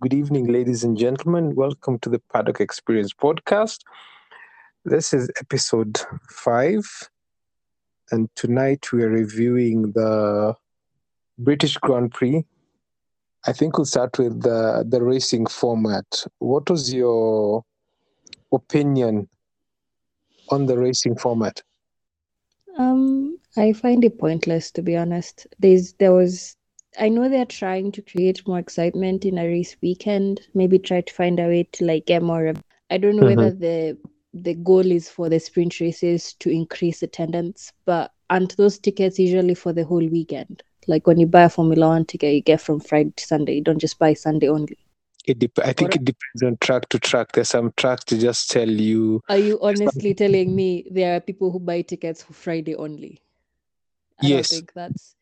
Good evening, ladies and gentlemen. Welcome to the Paddock Experience podcast. This is episode five, and tonight we are reviewing the British Grand Prix. I think we'll start with the, the racing format. What was your opinion on the racing format? Um, I find it pointless to be honest. There's there was I know they're trying to create more excitement in a race weekend. Maybe try to find a way to like get more. I don't know whether mm-hmm. the the goal is for the sprint races to increase attendance, but aren't those tickets usually for the whole weekend? Like when you buy a Formula One ticket, you get from Friday to Sunday. You don't just buy Sunday only. It dep- I think it depends on track to track. There's some tracks to just tell you. Are you honestly telling me there are people who buy tickets for Friday only? I Yes. don't think that's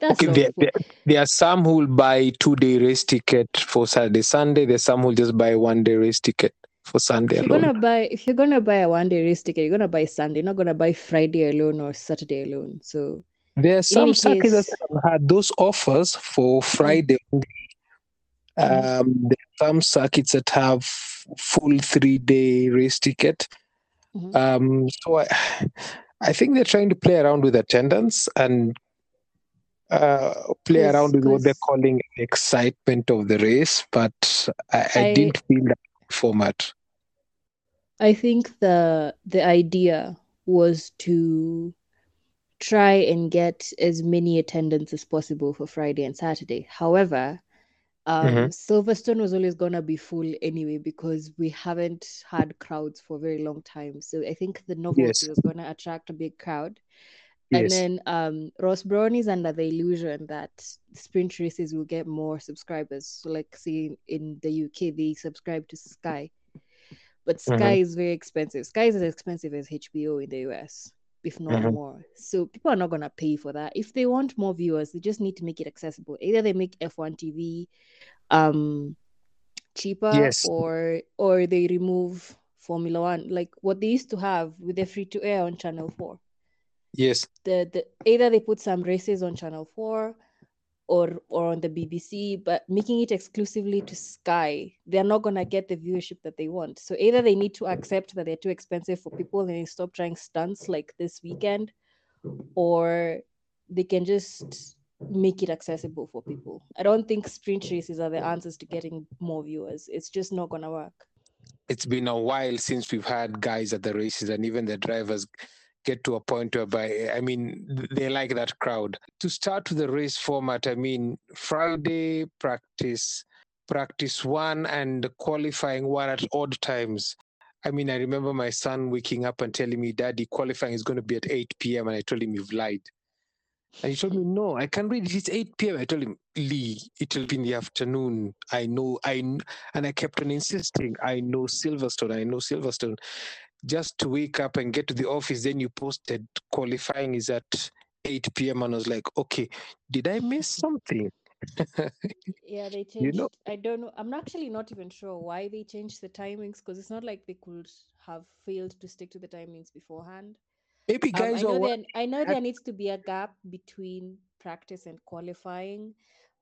that's Okay, there, there, there are some who will buy two day race ticket for Saturday, Sunday. There's some who will just buy one day race ticket for Sunday If you're alone. gonna buy if you're gonna buy a one day race ticket, you're gonna buy Sunday, you're not gonna buy Friday alone or Saturday alone. So There are some circuits that case, have had those offers for mm, Friday. mhm, Um, there are some circuits that have full three day race ticket. mhm. Um, so I, I think they're trying to play around with attendance and uh, play around with what they're calling excitement of the race, but I, I I didn't feel that format. I think the the idea was to try and get as many attendance as possible for Friday and Saturday. However, um, Silverstone was always gonna be full anyway because we haven't had crowds for a very long time. So I think the Yes, novelty was gonna attract a big crowd. And yes. then um, Ross Brawn is under the illusion that sprint races will get more subscribers. So, like, see, in the UK, they subscribe to Sky, but hmm Sky is very expensive. Sky is as expensive as HBO in the US, if not hmm more. So, people are not going to pay for that. If they want more viewers, they just need to make it accessible. Either they make F1 TV um, cheaper Yes, or or they remove Formula One, like what they used to have with the free to air on Channel 4 yes. the, the either they put some races on channel 4 or or on the bbc but making it exclusively to sky they're not going to get the viewership that they want. So either they need to accept that they're too expensive for people and they stop trying stunts like this weekend or they can just make it accessible for people. I don't think sprint races are the answers to getting more viewers. It's just not going to work. It's been a while since we've had guys at the races and even the drivers get to a point whereby, I mean, they like that crowd. To start with the race format, I mean, Friday practice, practice one and qualifying one at odd times. I mean, I remember my son waking up and telling me, Daddy, qualifying is going to be at 8 p.m. And I told him, You've lied. And he told me, No, I can read it. It's 8 p.m. I told him, Lee, it'll be in the afternoon. I know, I kn-" and I kept on insisting, I know Silverstone, I know Silverstone. Just to wake up and get to the office, then you posted qualifying is at 8 p.m. And I was like, okay, did I miss something? Yeah, they you know, changed. I don't know. I'm actually not even sure why they changed the timings because it's not like they could have failed to stick to the timings beforehand. maybe Um, I guys were know wa- there I know there needs to be a gap between practice and qualifying,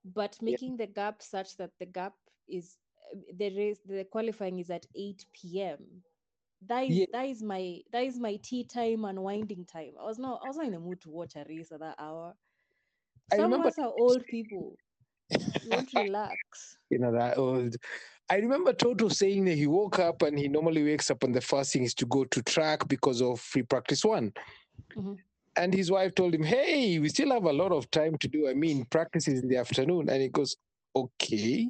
but yeah, making the gap such that the gap is uh, the race the qualifying is at 8 p.m. That is yeah, that is my that is my tea time and winding time. I was not I was not in the mood to watch a race at that hour. Some of us are old people. Want to relax. you know, that old. I remember Toto saying that he woke up and he normally wakes up and the first thing is to go to track because of free practice one. Mhm. And his wife told him, Hey, we still have a lot of time to do. I mean, practice is in the afternoon. And he goes, Okay.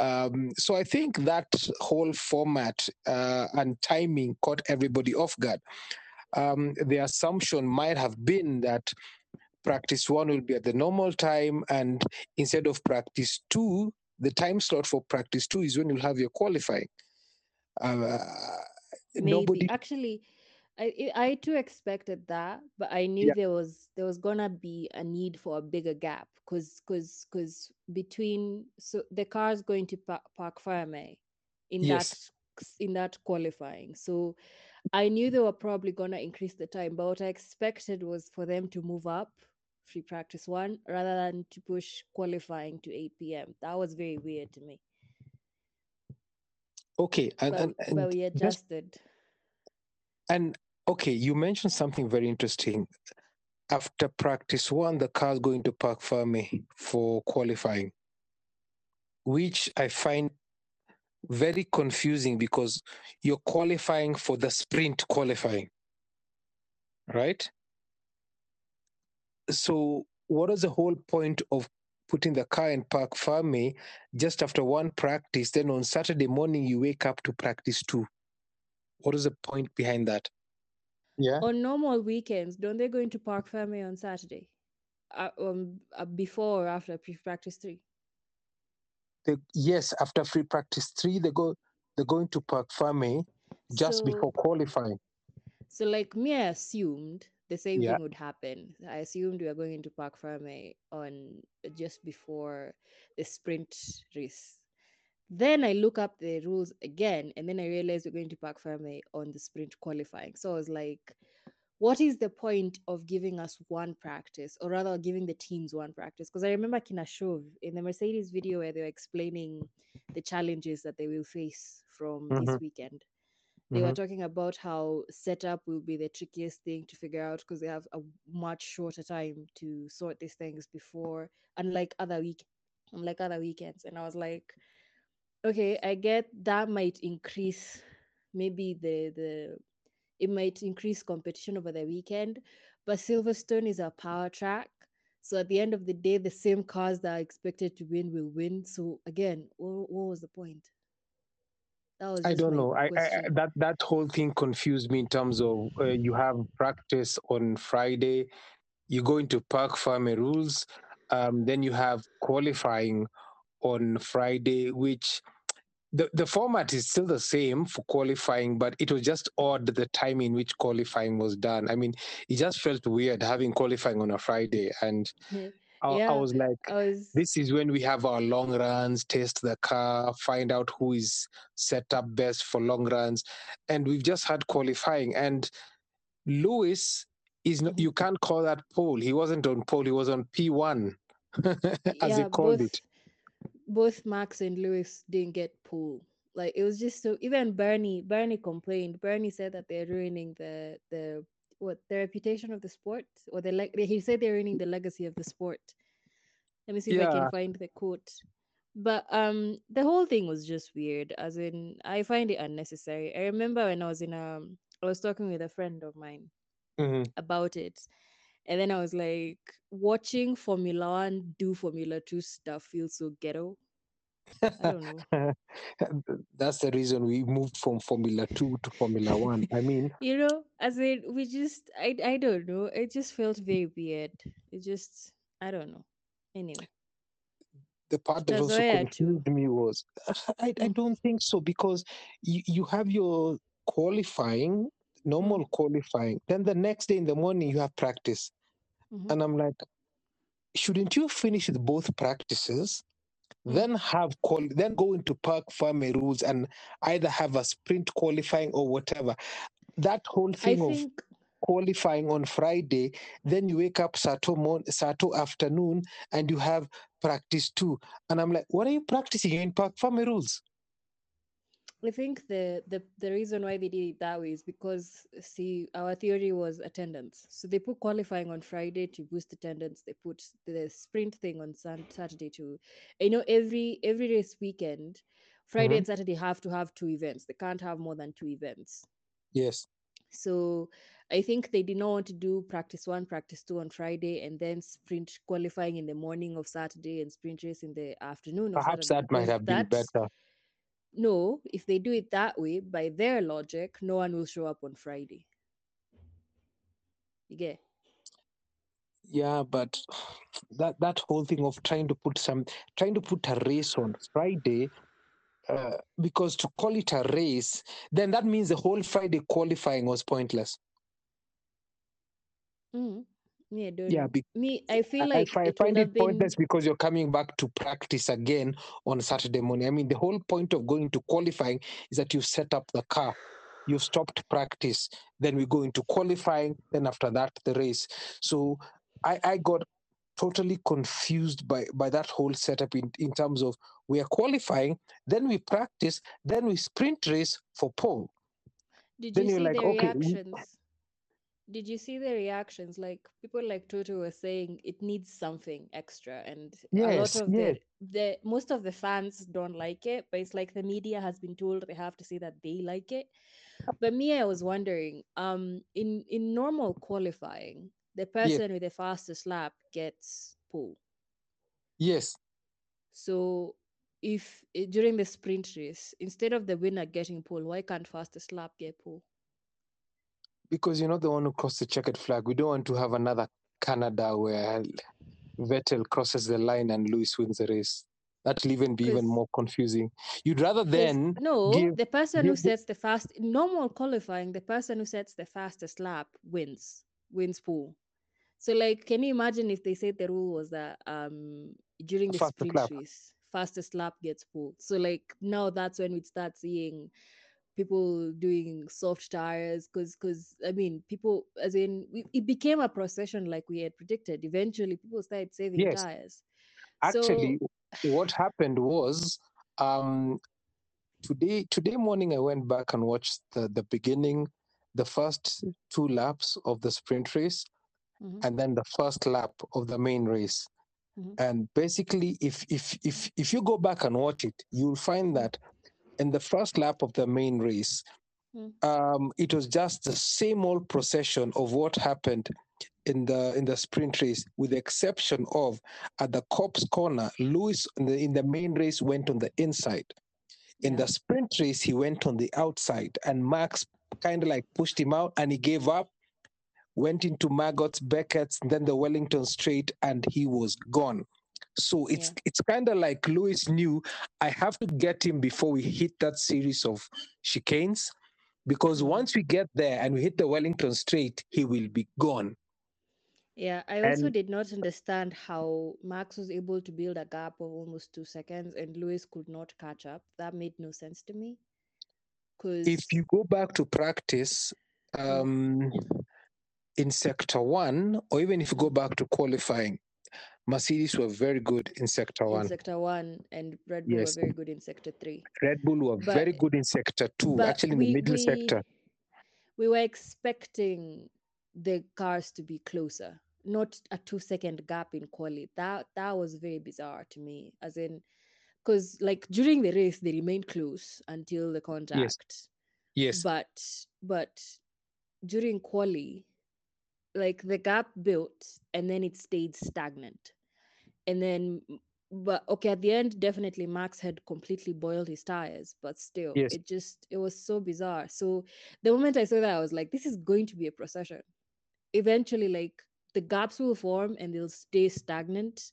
Um, so I think that whole format uh, and timing caught everybody off guard. Um, the assumption might have been that practice one will be at the normal time, and instead of practice two, the time slot for practice two is when you'll have your qualifying. Uh, Maybe nobody, actually, I I too expected that, but I knew yeah, there was there was gonna be a need for a bigger gap because because because between so the car's going to pa- parc fermé in that yes, s- in that qualifying. So I knew they were probably gonna increase the time, but what I expected was for them to move up free practice one rather than to push qualifying to 8 p.m. That was very weird to me. Okay, and but, and, and but we just adjusted. and okay, you mentioned something very interesting. After practice one, the car's going to parc fermé for qualifying, which I find very confusing because you're qualifying for the sprint qualifying, right? So, what is the whole point of putting the car in parc fermé just after one practice? Then on Saturday morning, you wake up to practice two. What is the point behind that? Yeah. On normal weekends, don't they go into parc fermé on Saturday? Uh, um, uh, before or after pre practice three? They, yes, after free practice three, they go they're going to parc fermé just So, before qualifying. so like me, I assumed the same Yeah. thing would happen. I assumed we were going into Park Ferme on just before the sprint race. Then I look up the rules again, and then I realized we're going to parc fermé on the sprint qualifying. So I was like, what is the point of giving us one practice, or rather giving the teams one practice? Because I remember Kinashov in the Mercedes video where they were explaining the challenges that they will face from this Mhm. weekend. They were Mhm. talking about how setup will be the trickiest thing to figure out because they have a much shorter time to sort these things before, unlike other week, unlike other weekends. And I was like, okay, I get that might increase maybe the the it might increase competition over the weekend, but Silverstone is a power track. So at the end of the day, the same cars that are expected to win will win. So again, what, what was the point? I don't know. I, I that that whole thing confused me in terms of uh, you have practice on Friday, you go into Park Farm rules, um, then you have qualifying on Friday, which the, the format is still the same for qualifying, but it was just odd the time in which qualifying was done. I mean, it just felt weird having qualifying on a Friday, and mm-hmm. I, I was like, I was this is when we have our long runs, test the car, find out who is set up best for long runs. And we've just had qualifying. And Lewis is not, you mm-hmm. can't call that pole. He wasn't on pole, he was on P1, as yeah, called both it. Both Max and Lewis didn't get pulled. Like it was just so even Bernie Bernie complained. Bernie said that they're ruining the the what the reputation of the sport or the like he said they're ruining the legacy of the sport. Let me see if I can find the quote. But um the whole thing was just weird as in I find it unnecessary. I remember when I was in um I was talking with a friend of mine Mhm. about it. And then I was like, watching Formula One do Formula Two stuff feels so ghetto. I don't know. That's the reason we moved from Formula Two to Formula One. I mean, You know, as in we just I I don't know. It just felt very weird. It just I don't know. Anyway. the part that also why I had to confused me was I, I Mm. don't think so because you, you have your qualifying, normal qualifying, then the next day in the morning you have practice. Mhm. And I'm like, shouldn't you finish with both practices? Mm. Then have qual- then go into park farm rules and either have a sprint qualifying or whatever. That whole I thing of think qualifying on Friday, then you wake up Sato mon- Sato afternoon and you have practice too. And I'm like, what are you practicing You're in park farm rules? I think the, the the reason why they did it that way is because see our theory was attendance. So they put qualifying on Friday to boost attendance. They put the sprint thing on Saturday to you know every every race weekend, Friday Mhm. and Saturday have to have two events. They can't have more than two events. Yes. So I think they did not want to do practice one, practice two on Friday, and then sprint qualifying in the morning of Saturday and sprint race in the afternoon Perhaps Saturday that might have been that's better. No, if they do it that way, by their logic, no one will show up on Friday. You get? Yeah, but that that whole thing of trying to put some trying to put a race on Friday, uh, because to call it a race, then that means the whole Friday qualifying was pointless. Mm. Me, I don't Yeah, be- Me, I feel I, I like I it find it been. pointless because you're coming back to practice again on Saturday morning. I mean, the whole point of going to qualifying is that you set up the car, you've stopped practice, then we go into qualifying, then after that, the race. So I, I got totally confused by by that whole setup in, in terms of we are qualifying, then we practice, then we sprint race for pole. Did Then you see like, the okay, reactions? Did you see the reactions? Like people like Toto were saying it needs something extra, and a lot of yes. the the most of the fans don't like it, but it's like the media has been told they have to say that they like it. But me, I was wondering, um, in in normal qualifying, the person with the fastest lap gets pole. Yes. So if eh, during the sprint race, instead of the winner getting pole, why can't fastest lap get pole? Because you're not the one who crossed the checkered flag. We don't want to have another Canada where Vettel crosses the line and Lewis wins the race. That'll even be even more confusing. You'd rather then no, give- the person who sets the fast normal qualifying, the person who sets the fastest lap wins wins pool. So like, can you imagine if they said the rule was that um during the sprint lap. race, fastest lap gets pulled. So like now that's when we'd start seeing people doing soft tires because because I mean people as in we, it became a procession like we had predicted. Eventually, people started saving Yes. tires. actually what happened was um today today morning i went back and watched the the beginning the first two laps of the sprint race Mhm. and then the first lap of the main race Mhm. and basically if if if if you go back and watch it you'll find that in the first lap of the main race Mm. um it was just the same old procession of what happened in the in the sprint race with the exception of at the Copse corner lewis in the, in the main race went on the inside. In the sprint race he went on the outside and max kind of like pushed him out and he gave up went into Maggotts Becketts then the wellington straight and he was gone so it's Yeah. it's kind of like lewis knew i have to get him before we hit that series of chicanes because Mhm. once we get there and we hit the wellington straight he will be gone Yeah, I also And- did not understand how Max was able to build a gap of almost two seconds and Lewis could not catch up. That made no sense to me. Because if you go back to practice um, in sector one, or even if you go back to qualifying, Mercedes were very good in sector in one. sector one and Red Bull Yes. were very good in sector three. Red Bull were But- very good in sector two, actually in the middle we- sector. We were expecting the cars to be closer, not a two second gap in quality. That that was very bizarre to me. As in because like during the race they remained close until the contact. Yes, but but during quali like the gap built and then it stayed stagnant and then but okay at the end definitely max had completely boiled his tires but still Yes. it just it was so bizarre so the moment i saw that i was like this is going to be a procession eventually like the gaps will form and they'll stay stagnant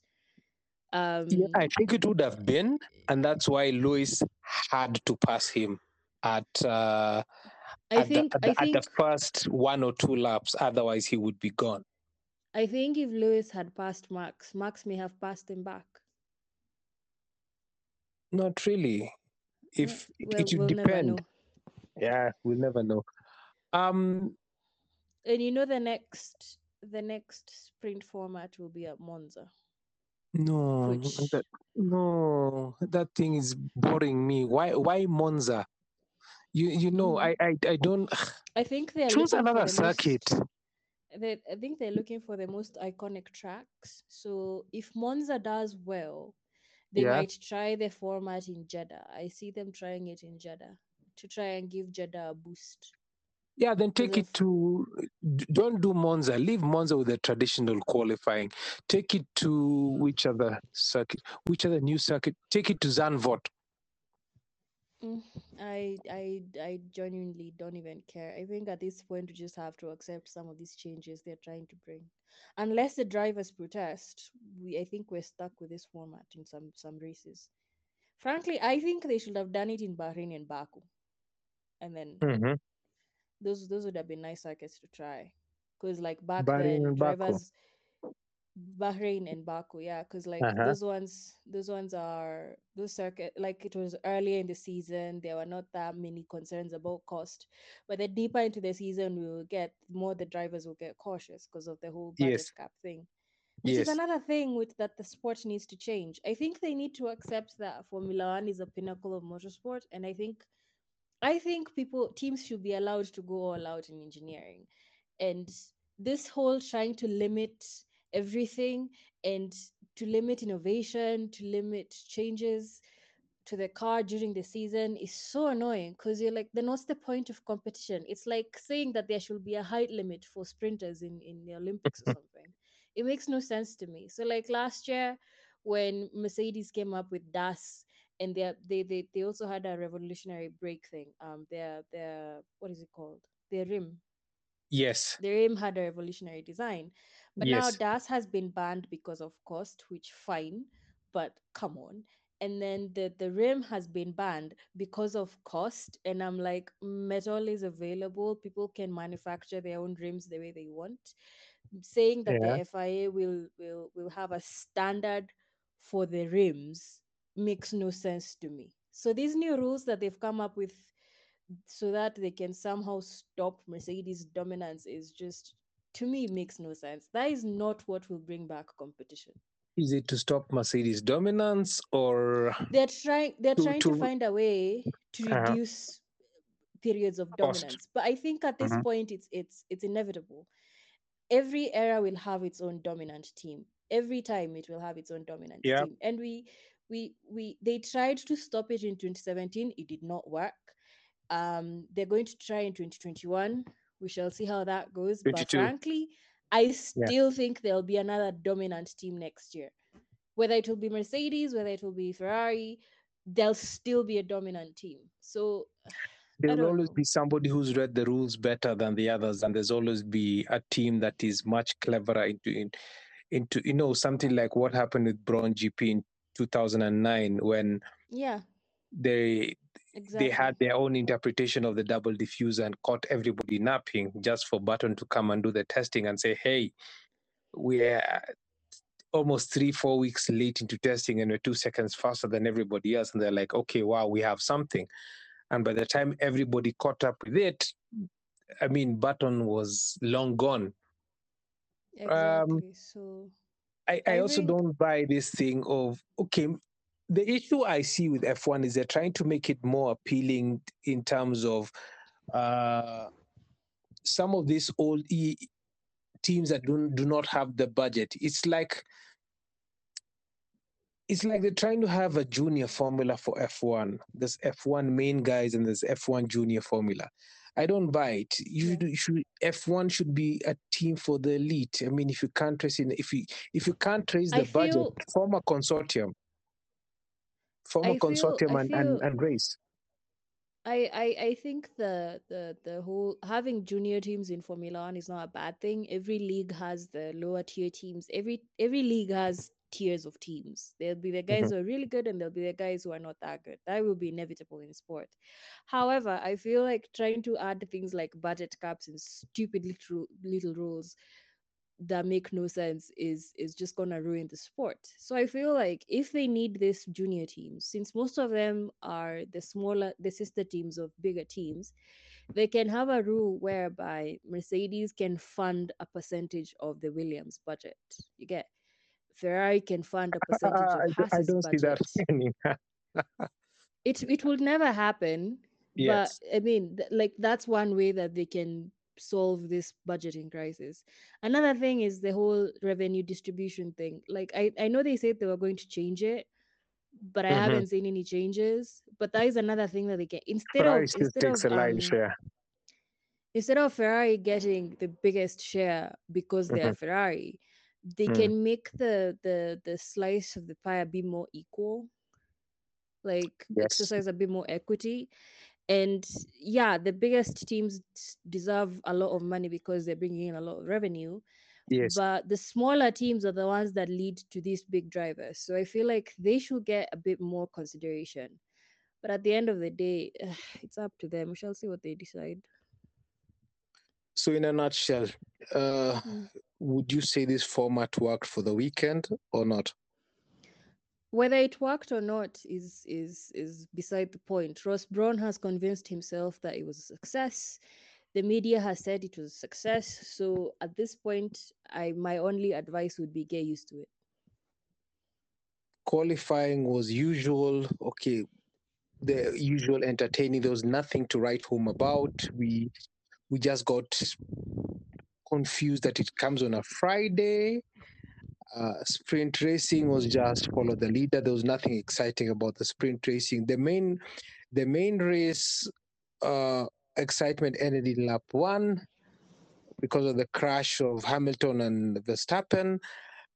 um yeah, I think it would have been, and that's why Lewis had to pass him at uh, i at, think the, at, the, think at the first one or two laps. Otherwise, he would be gone. I think if Lewis had passed Max, Max may have passed him back. Not really. If it, well, it would we'll never depend. know. Yeah, we'll never know. Um, And you know the next the next sprint format will be at Monza. No, Which- that, no, that thing is boring me. Why, why Monza? You, you know, Mhm. I, I, I don't I think they're choose another the circuit. Most, they, I think they're looking for the most iconic tracks. So if Monza does well, they Yeah. might try the format in Jeddah. I see them trying it in Jeddah to try and give Jeddah a boost. Yeah, then take it to. Don't do Monza. Leave Monza with the traditional qualifying. Take it to which other circuit? Which other new circuit? Take it to Zandvoort. Mm, I I I genuinely don't even care. I think at this point we just have to accept some of these changes they're trying to bring. Unless the drivers protest, we I think we're stuck with this format in some some races. Frankly, I think they should have done it in Bahrain and Baku. And then Mm-hmm. those those would have been nice circuits to try. Because like back Bahrain then and Baku. Bahrain and Baku, yeah, because like Uh-huh. those ones, those ones are those circuit. Like it was earlier in the season, there were not that many concerns about cost. But the deeper into the season we will get, more the drivers will get cautious because of the whole budget Yes. cap thing. which Yes. is another thing with that the sport needs to change. I think they need to accept that Formula One is a pinnacle of motorsport, and I think, I think people teams should be allowed to go all out in engineering, and this whole trying to limit everything and to limit innovation, to limit changes to the car during the season is so annoying because you're like, then what's the point of competition? It's like saying that there should be a height limit for sprinters in, in the Olympics or something. It makes no sense to me. So like last year when Mercedes came up with DAS and they they they, they also had a revolutionary brake thing. Um their their what is it called? Their rim. Yes. Their rim had a revolutionary design. But now. DAS has been banned because of cost, which fine, but come on and then the the rim has been banned because of cost and i'm like mm, metal is available people can manufacture their own rims the way they want saying that Yeah. the fia will will will have a standard for the rims makes no sense to me so these new rules that they've come up with so that they can somehow stop mercedes dominance is just to me makes no sense. That is not what will bring back competition. Is it to stop Mercedes dominance or they're trying they're To- trying to, to- find a way to Uh-huh. reduce periods of Cost. dominance. But i think at this Mhm. point it's it's it's inevitable. Every era will have its own dominant team. Every time it will have its own dominant Yeah. team. And we we we they tried to stop it in 2017 it did not work. Um they're going to try in 2021 we shall see how that goes. But frankly i still think there'll be another dominant team next year. Whether it will be mercedes whether it will be ferrari there'll still be a dominant team. So there will always know. be somebody who's read the rules better than the others, and there's always be a team that is much cleverer into in, into you know something like what happened with Brawn GP in 2009 when yeah. they exactly they had their own interpretation of the double diffuser and caught everybody napping just for Button to come and do the testing and say, hey, we're almost three, four weeks late into testing and we're two seconds faster than everybody else. And they're like, okay, wow, we have something. And by the time everybody caught up with it, I mean, Button was long gone. Um, exactly so I, I I also don't buy this thing of okay. The issue I see with F1 is they're trying to make it more appealing in terms of uh, some of these old e- teams that do, do not have the budget. It's like it's like they're trying to have a junior formula for F1. There's F1 main guys and there's F1 junior formula. I don't buy it. You should, should F1 should be a team for the elite. I mean, if you can't trace in, if you if you can't trace I the budget, feel- form a consortium. Form a I feel- consortium and, and, feel- and race. I, I I think the the the whole having junior teams in Formula One is not a bad thing. Every league has the lower tier teams. Every every league has tiers of teams. There'll be the guys mm-hmm. who are really good and there'll be the guys who are not that good. That will be inevitable in sport. However, I feel like trying to add things like budget caps and stupid little little rules that make no sense is is just gonna ruin the sport. So I feel like if they need this junior teams, since most of them are the smaller the sister teams of bigger teams, they can have a rule whereby Mercedes can fund a percentage of the Williams budget. You get Ferrari can fund a percentage of don't- I don't see that happening. It it will never happen. Yes. But I mean, like that's one way that they can solve this budgeting crisis. Another thing is the whole revenue distribution thing. Like I, I know they said they were going to change it, but I Mhm. haven't seen any changes. But that is another thing that they get instead Ferrari of instead takes of a lion um, share. instead of Ferrari getting the biggest share because they are Ferrari, they Mm. can make the the the slice of the pie a bit more equal, like Yes. exercise a bit more equity. And yeah, the biggest teams deserve a lot of money because they're bringing in a lot of revenue. Yes. But the smaller teams are the ones that lead to these big drivers. So I feel like they should get a bit more consideration. But at the end of the day, it's up to them. We shall see what they decide. So, in a nutshell, uh, Mm. would you say this format worked for the weekend or not? Whether it worked or not is is is beside the point. Ross Brawn has convinced himself that it was a success. the media has said it was a success. So at this point, I my only advice would be get used to it. Qualifying was usual. Okay, the usual entertaining. There was nothing to write home about. We we just got confused that it comes on a Friday. Uh, sprint racing was just follow the leader. There was nothing exciting about the sprint racing. The main the main race uh, excitement ended in lap one because of the crash of Hamilton and Verstappen,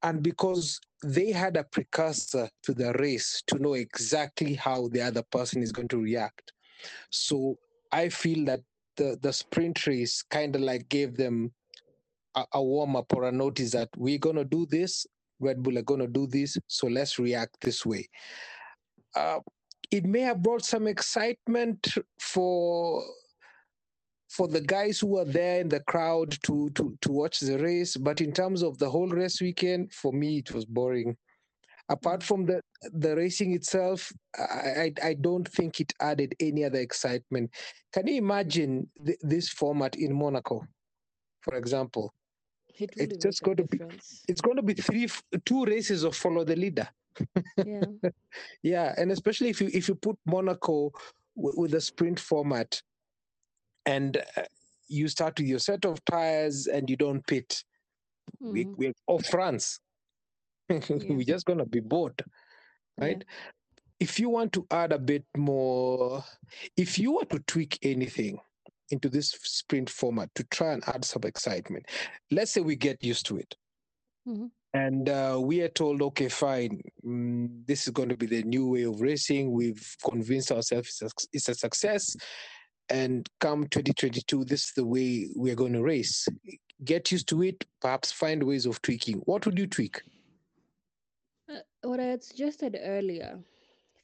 and because they had a precursor to the race to know exactly how the other person is going to react. So I feel that the, the sprint race kind of like gave them a, warm up or a notice that we're going to do this, Red Bull are going to do this, so let's react this way. Uh, it may have brought some excitement for for the guys who were there in the crowd to to to watch the race but in terms of the whole race weekend for me it was boring. Apart from the the racing itself i i, I don't think it added any other excitement. Can you imagine th- this format in monaco for example It it's just going to be it's going to be three two races of follow the leader. Yeah. yeah and especially if you if you put monaco w- with a sprint format and uh, you start with your set of tires and you don't pit we, Mhm. we're or france we're just gonna be bored right? If you want to add a bit more if you were to tweak anything into this sprint format to try and add some excitement. Let's say we get used to it. Mhm. and uh, we are told okay fine. Mm, this is going to be the new way of racing. We've convinced ourselves it's a, it's a success. And come 2022 this is the way we're going to race. Get used to it. Perhaps find ways of tweaking. What would you tweak? Uh, what I had suggested earlier,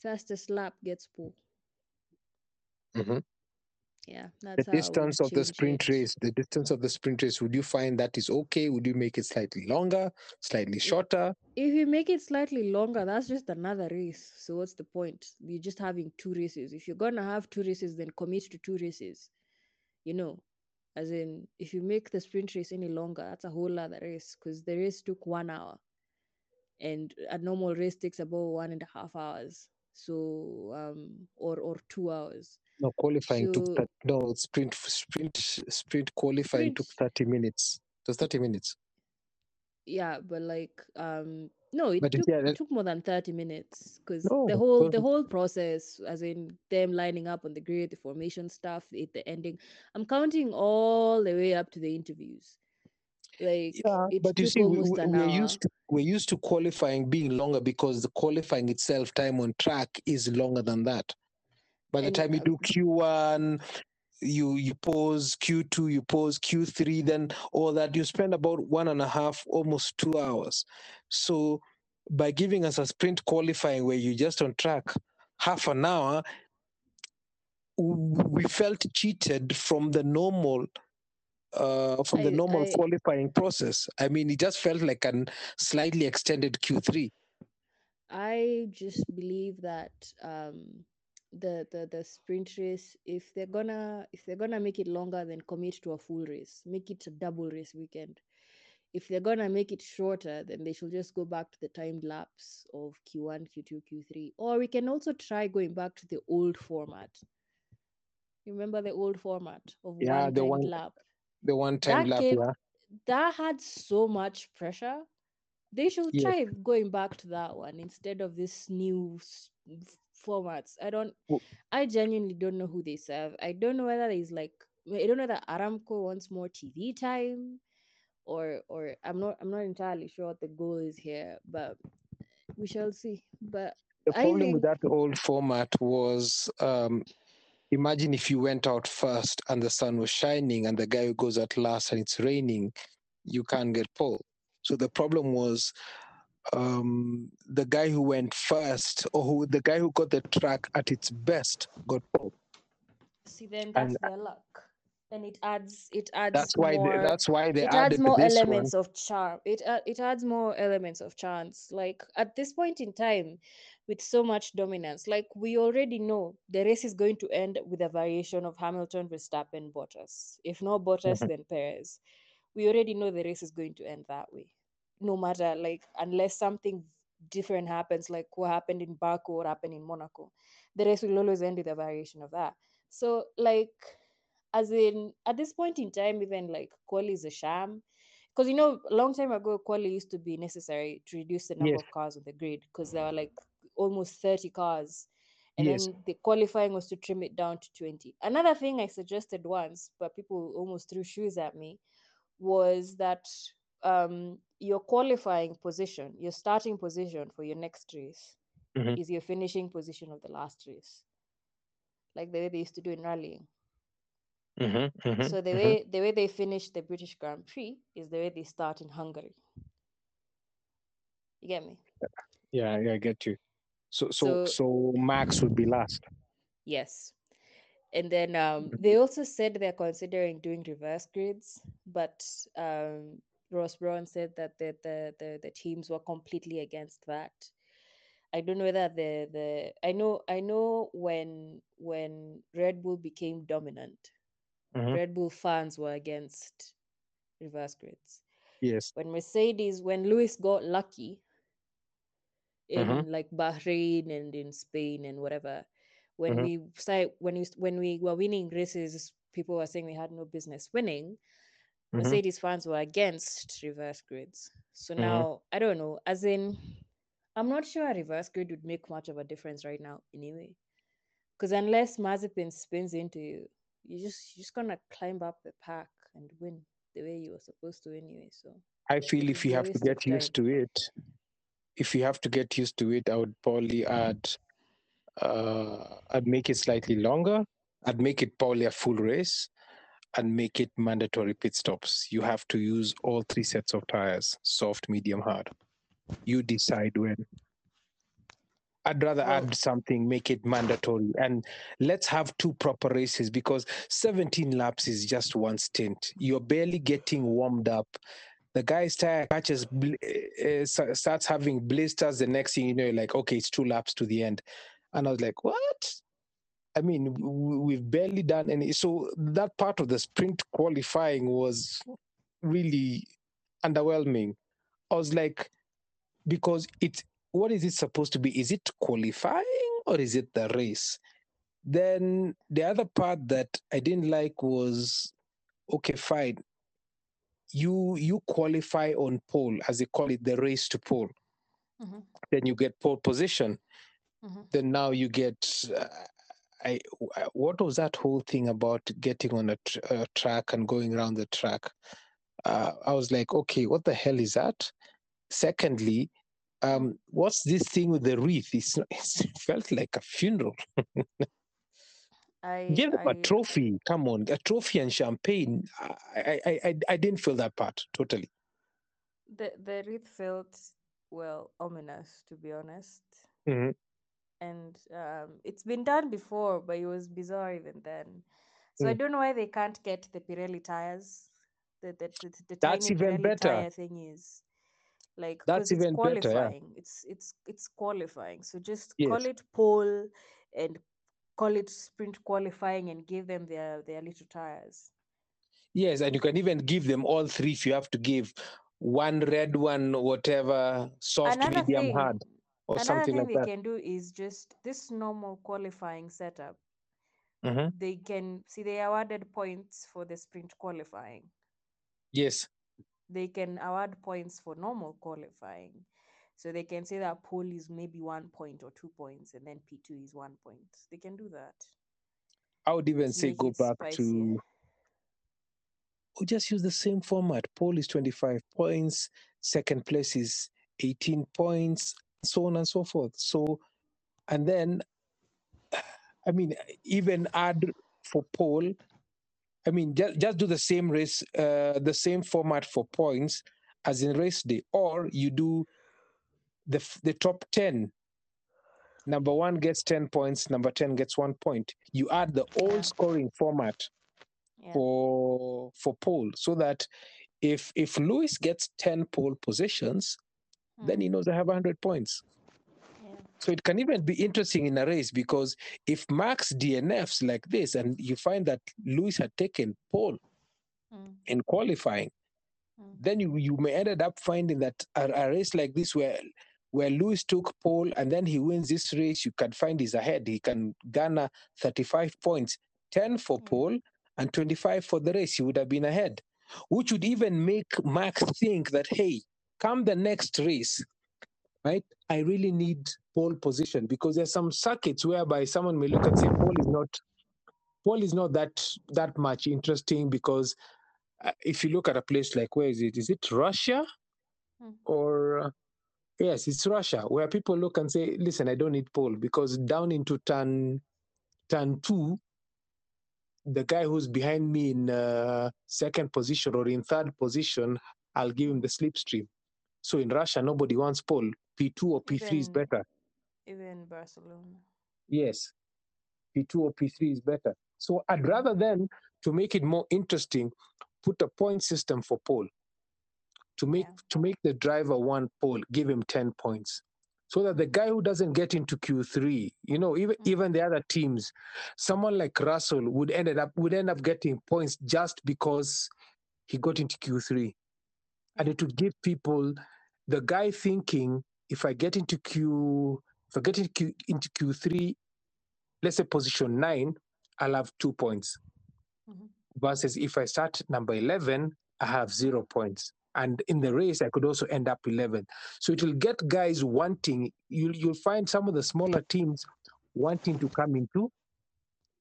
fastest lap gets pulled. Mhm. Yeah, the that's how I would distance of the sprint it. race the distance of the sprint race would you find that is okay would you make it slightly longer slightly shorter If you make it slightly longer, that's just another race. So what's the point? You're just having two races. If you're gonna have two races, then commit to two races. You know, as in, if you make the sprint race any longer, that's a whole other race because the race took one hour, and a normal race takes about one and a half hours. So um, or or two hours. No qualifying took that no sprint sprint sprint qualifying took 30 minutes. It was 30 minutes. Yeah but like um no it But took, yeah, it took more than 30 minutes because No, the whole the whole process as in them lining up on the grid the formation stuff it, the ending i'm counting all the way up to the interviews. Like yeah but you see we, we're used to we're used to qualifying being longer because the qualifying itself time on track is longer than that by the time you do q1 you you pause q2 you pause q3 then all that you spend about one and a half almost two hours so by giving us a sprint qualifying where you just on track half an hour we felt cheated from the normal uh, from the normal I- qualifying process. I mean, it just felt like an slightly extended Q3. I just believe that um the, the the sprint race if they're gonna if they're gonna make it longer then commit to a full race make it a double race weekend if they're gonna make it shorter then they should just go back to the timed laps of q1 q2 q3 or we can also try going back to the old format you remember the old format of Yeah, one the timed one- lap The one time That lap, gave- yeah. that had so much pressure. They should Yes. try going back to that one instead of this new formats. I don't. Well- I genuinely don't know who they serve. I don't know whether there's like. I don't know that Aramco wants more TV time, or or I'm not. I'm not entirely sure what the goal is here, but we shall see. But The problem with that old format was um, imagine if you went out first and the sun was shining and the guy who goes out last and it's raining, you can't get pole. So the problem was um, the guy who went first or who the guy who got the track at its best got pole. see, then that's And- their luck, and it adds. It adds. That's why more... they, that's why they it added adds more elements of charm it uh, it adds more elements of chance like at this point in time with so much dominance. Like we already know the race is going to end with a variation of Hamilton, Verstappen, Bottas. If not Bottas, Mhm. then Perez. We already know the race is going to end that way. No matter like unless something different happens, like what happened in Baku or happened in Monaco, the race will always end with a variation of that. So like as in at this point in time, even like quali is a sham. Because you know, a long time ago, quali used to be necessary to reduce the number Yes. of cars on the grid because there were like almost 30 cars. And Yes. then the qualifying was to trim it down to 20. Another thing I suggested once, but people almost threw shoes at me, was that um, your qualifying position, your starting position for your next race, Mhm. is your finishing position of the last race, like the way they used to do in rallying. Mhm, mhm, So the mhm. way the way they finish the British Grand Prix is the way they start in Hungary. You get me? Yeah, yeah, I get you. So, so, So so Max would be last. yes. And then um, they also said they're considering doing reverse grids, but um, Ross Brawn said that the, the, the, the teams were completely against that. I don't know whether the the I know I know when when Red Bull became dominant, Mhm. Red Bull fans were against reverse grids. Yes. When Mercedes, when Lewis got lucky in Mhm. like Bahrain and in Spain and whatever, when Mhm. we started when we when we were winning races, people were saying we had no business winning. Mhm. Mercedes fans were against reverse grids. So Mhm. now I don't know. As in, I'm not sure a reverse grid would make much of a difference right now, anyway. Because unless Mazepin spins into you, you just you're just gonna climb up the pack and win the way you were supposed to anyway. So I feel if you have to get used to it, if you have to get used to it, I would probably add, uh, I'd make it slightly longer. I'd make it probably a full race and make it mandatory pit stops. You have to use all three sets of tires, soft, medium, hard. You decide when. I'd rather Well- add something, make it mandatory, and let's have two proper races because 17 laps is just one stint. You're barely getting warmed up. The guy's tire catches, uh, uh, starts having blisters. The next thing you know, you're like, okay, it's two laps to the end. And I was like, what? I mean, we've barely done any. So that part of the sprint qualifying was really underwhelming. I was like, because it's what is it supposed to be? Is it qualifying or is it the race? Then the other part that I didn't like was okay, fine. You you qualify on pole, as they call it, the race to pole. Mhm. Then you get pole position. Mhm. Then now you get. Uh, I what was that whole thing about getting on a, tr- a track and going around the track? Uh, I was like, okay, what the hell is that? Secondly, um, what's this thing with the wreath? It's, not, it's, it felt like a funeral. I Give them a I trophy. Come on, a trophy and champagne. I, I, I, I- didn't feel that part totally. the the wreath felt well ominous to be honest. Mhm. And um, it's been done before, but it was bizarre even then. So I Mm. don't know why they can't get the Pirelli tires. The the, the, the That's even Pirelli better. tire thing is like That's it's even better, yeah. qualifying. It's it's it's qualifying. So just Yes. call it pole and call it sprint qualifying and give them their their little tires. Yes, and you can even give them all three if you have to give one red one, whatever, soft, Another medium, thing, hard, or another something thing like they that. can do is just this normal qualifying setup. Mhm. They can see they awarded points for the sprint qualifying. Yes. they can award points for normal qualifying. So they can say that pole is maybe one point or two points, and then P2 is one point. They can do that. I would even say go back spicier. to or just use the same format. Pole is 25 points, second place is 18 points, so on and so forth. So, and then, I mean, even add for pole, I mean, just, just do the same race, uh, the same format for points as in race day, or you do the, the top 10. Number one gets 10 points, number 10 gets one point. You add the old scoring format Yeah. for for pole so that if if Lewis gets 10 pole positions, then he knows I have 100 points. yeah. So it can even be interesting in a race because if Max DNFs like this and you find that Lewis had taken pole Mm. in qualifying, Mm. then you, you may ended up finding that a, a race like this where where Lewis took pole and then he wins this race, you can find he's ahead. He can garner 35 points, 10 for Mm. pole and 25 for the race. He would have been ahead, which would even make Max think that, hey, come the next race, right? I really need pole position because there's some circuits whereby someone may look and say pole is not pole is not that that much interesting because uh, if you look at a place like where is it? Is it Russia Hmm. or uh, yes, it's Russia where people look and say, listen, I don't need pole because down into turn turn two, the guy who's behind me in uh, second position or in third position, I'll give him the slipstream. So in Russia, nobody wants pole. P2 or P3 is better. Even Barcelona. Yes. P2 or P3 is better. So I'd rather then, to make it more interesting, put a point system for pole. To make Yeah. to make the driver one pole, give him 10 points. So that the guy who doesn't get into Q3, you know, even Mm. even the other teams, someone like Russell would ended up would end up getting points just because he got into Q3. And it would give people the guy thinking if I get into Q if I get into, Q, into Q3, let's say position nine, I'll have two points. Mhm. Versus if I start number 11, I have zero points. And in the race, I could also end up 11. So it will get guys wanting, you'll, you'll find some of the smaller teams wanting to come into,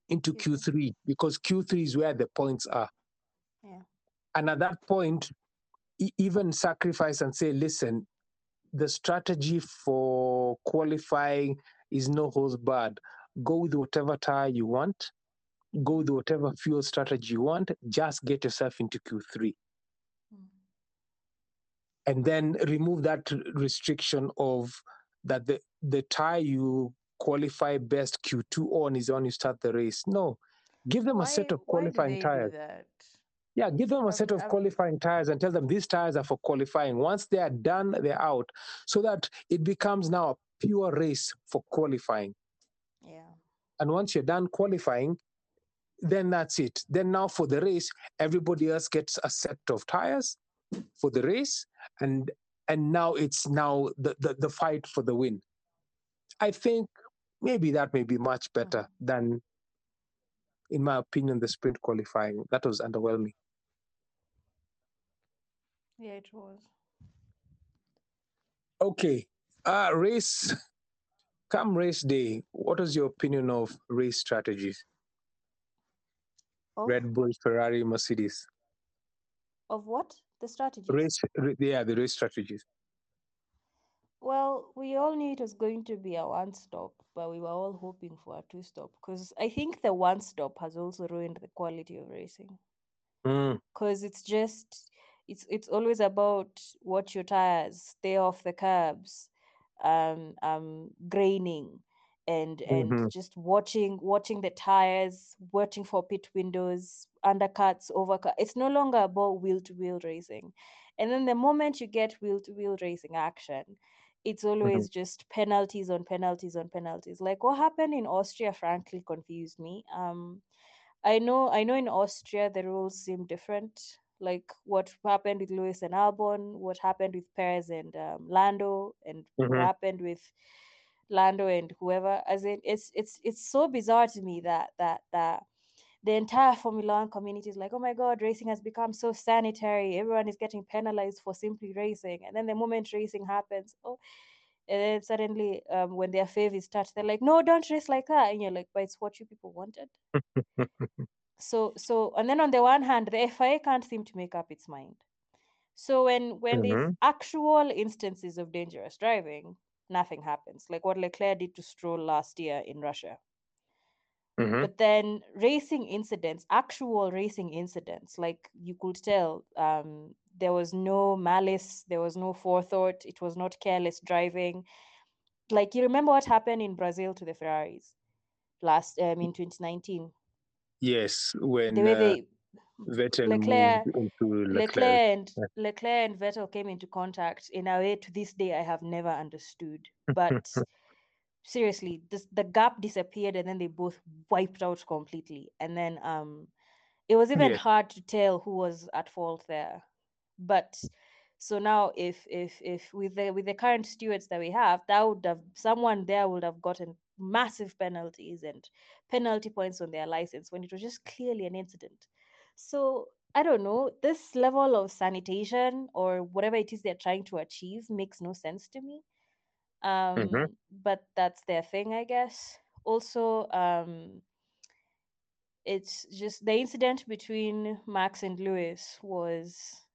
into Q3. Q3 because Q3 is where the points are. Yeah. And at that point, e- even sacrifice and say, listen, the strategy for qualifying is no holds barred. Go with whatever tire you want, go with whatever fuel strategy you want, just get yourself into Q3. Mm. And then remove that restriction of that the, the tire you qualify best Q2 on is on you start the race. No. Give them a set of why qualifying tires. Yeah, give them a set of qualifying tires and tell them these tires are for qualifying. Once they are done, they're out. So that it becomes now a pure race for qualifying. Yeah. And once you're done qualifying, then that's it. Then now for the race, everybody else gets a set of tires for the race, and and now it's now the, the, the fight for the win. I think maybe that may be much better than, in my opinion, the sprint qualifying. That was underwhelming. Yeah, it was. Okay. Uh race come race day. What is your opinion of race strategies? Of, Red Bull, Ferrari, Mercedes. of what? The strategy. Race yeah, the race strategies. Well, we all knew it was going to be a one stop, but we were all hoping for a two stop because I think the one stop has also ruined the quality of racing. Mm, Because it's just it's it's always about watch your tires, stay off the curbs, um, um, graining, and and Mhm. just watching watching the tires, watching for pit windows, undercuts, overcut. It's no longer about wheel to wheel racing. And then the moment you get wheel to wheel racing action, it's always just penalties on penalties on penalties. Like what happened in Austria, frankly, confused me. Um, I know, I know, in Austria the rules seem different. Like what happened with Lewis and Albon, what happened with Perez and um, Lando, and what Mhm. happened with Lando and whoever. As in, it's it's it's so bizarre to me that that that the entire Formula One community is like, oh my God, racing has become so sanitary. Everyone is getting penalized for simply racing. And then the moment racing happens, oh, and then suddenly um, when their favors start, they're like, no, don't race like that. And you're like, but it's what you people wanted. so so and then on the one hand, the FIA can't seem to make up its mind. So when when there's Mhm. actual instances of dangerous driving, nothing happens. Like what Leclerc did to Stroll last year in Russia. Mhm. But then racing incidents, actual racing incidents, like you could tell, um, there was no malice, there was no forethought, it was not careless driving. Like you remember what happened in Brazil to the Ferraris last um, in 2019? Yes, when The way uh, they Vettel Leclerc- Leclerc Leclerc. and Yeah. Leclerc and Vettel came into contact in a way to this day I have never understood. But seriously, this the gap disappeared and then they both wiped out completely. And then um it was even Yeah. hard to tell who was at fault there. But so now if if if with the with the current stewards that we have, that would have someone there would have gotten massive penalties and penalty points on their license when it was just clearly an incident. So I don't know, this level of sanitation or whatever it is they're trying to achieve makes no sense to me. Um, but that's their thing, I guess. Also, um, it's just the incident between Max and Lewis was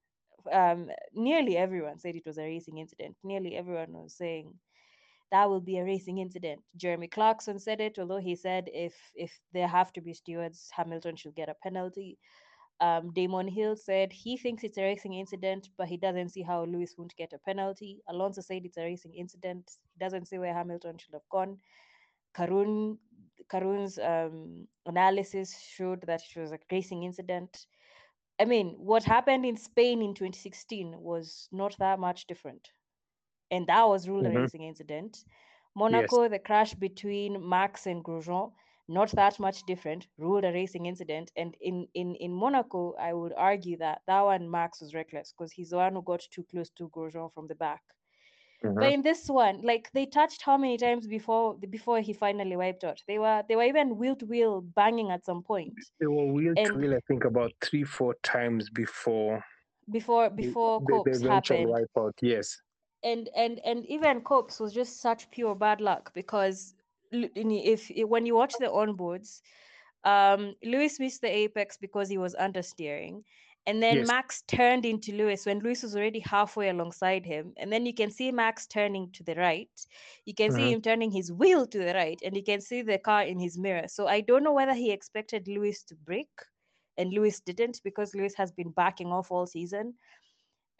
um, nearly everyone said it was a racing incident. Nearly everyone was saying that will be a racing incident. Jeremy Clarkson said it, although he said if if there have to be stewards, Hamilton should get a penalty. Um, Damon Hill said he thinks it's a racing incident, but he doesn't see how Lewis won't get a penalty. Alonso said it's a racing incident. He doesn't see where Hamilton should have gone. Karun Karun's um, analysis showed that it was a racing incident. I mean, what happened in Spain in 2016 was not that much different. And that was ruled Mhm. a racing incident. Monaco, the crash between Max and Grosjean, not that much different, ruled a racing incident. And in, in, in Monaco, I would argue that that one Max was reckless because he's the one who got too close to Grosjean from the back. Mhm. But in this one, like they touched how many times before before he finally wiped out? They were they were even wheel to wheel banging at some point They were wheel to wheel, I think, about three, four times before before before the, the eventual happened. wipeout. Yes. And and and even Copse was just such pure bad luck because if when you watch the onboards, um, Lewis missed the apex because he was understeering, and then Yes. Max turned into Lewis when Lewis was already halfway alongside him, and then you can see Max turning to the right, you can see Mhm. him turning his wheel to the right, and you can see the car in his mirror. So I don't know whether he expected Lewis to brake, and Lewis didn't because Lewis has been backing off all season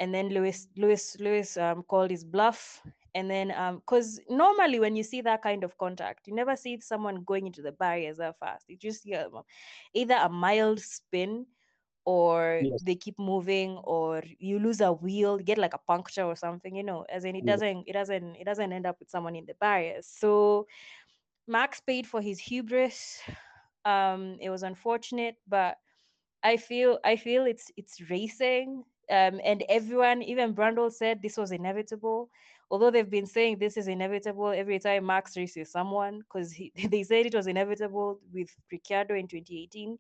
and then Lewis Lewis Lewis um, called his bluff. And then, because normally when you see that kind of contact, you never see someone going into the barriers that fast. You just see either a mild spin, or Yes. they keep moving, or you lose a wheel, get like a puncture or something. You know, as in it doesn't it doesn't it doesn't end up with someone in the barriers. So Max paid for his hubris. Um, it was unfortunate, but I feel I feel it's it's racing. Um, and everyone, even Brundle said this was inevitable. Although they've been saying this is inevitable every time Max races someone, because they said it was inevitable with Ricciardo in 2018.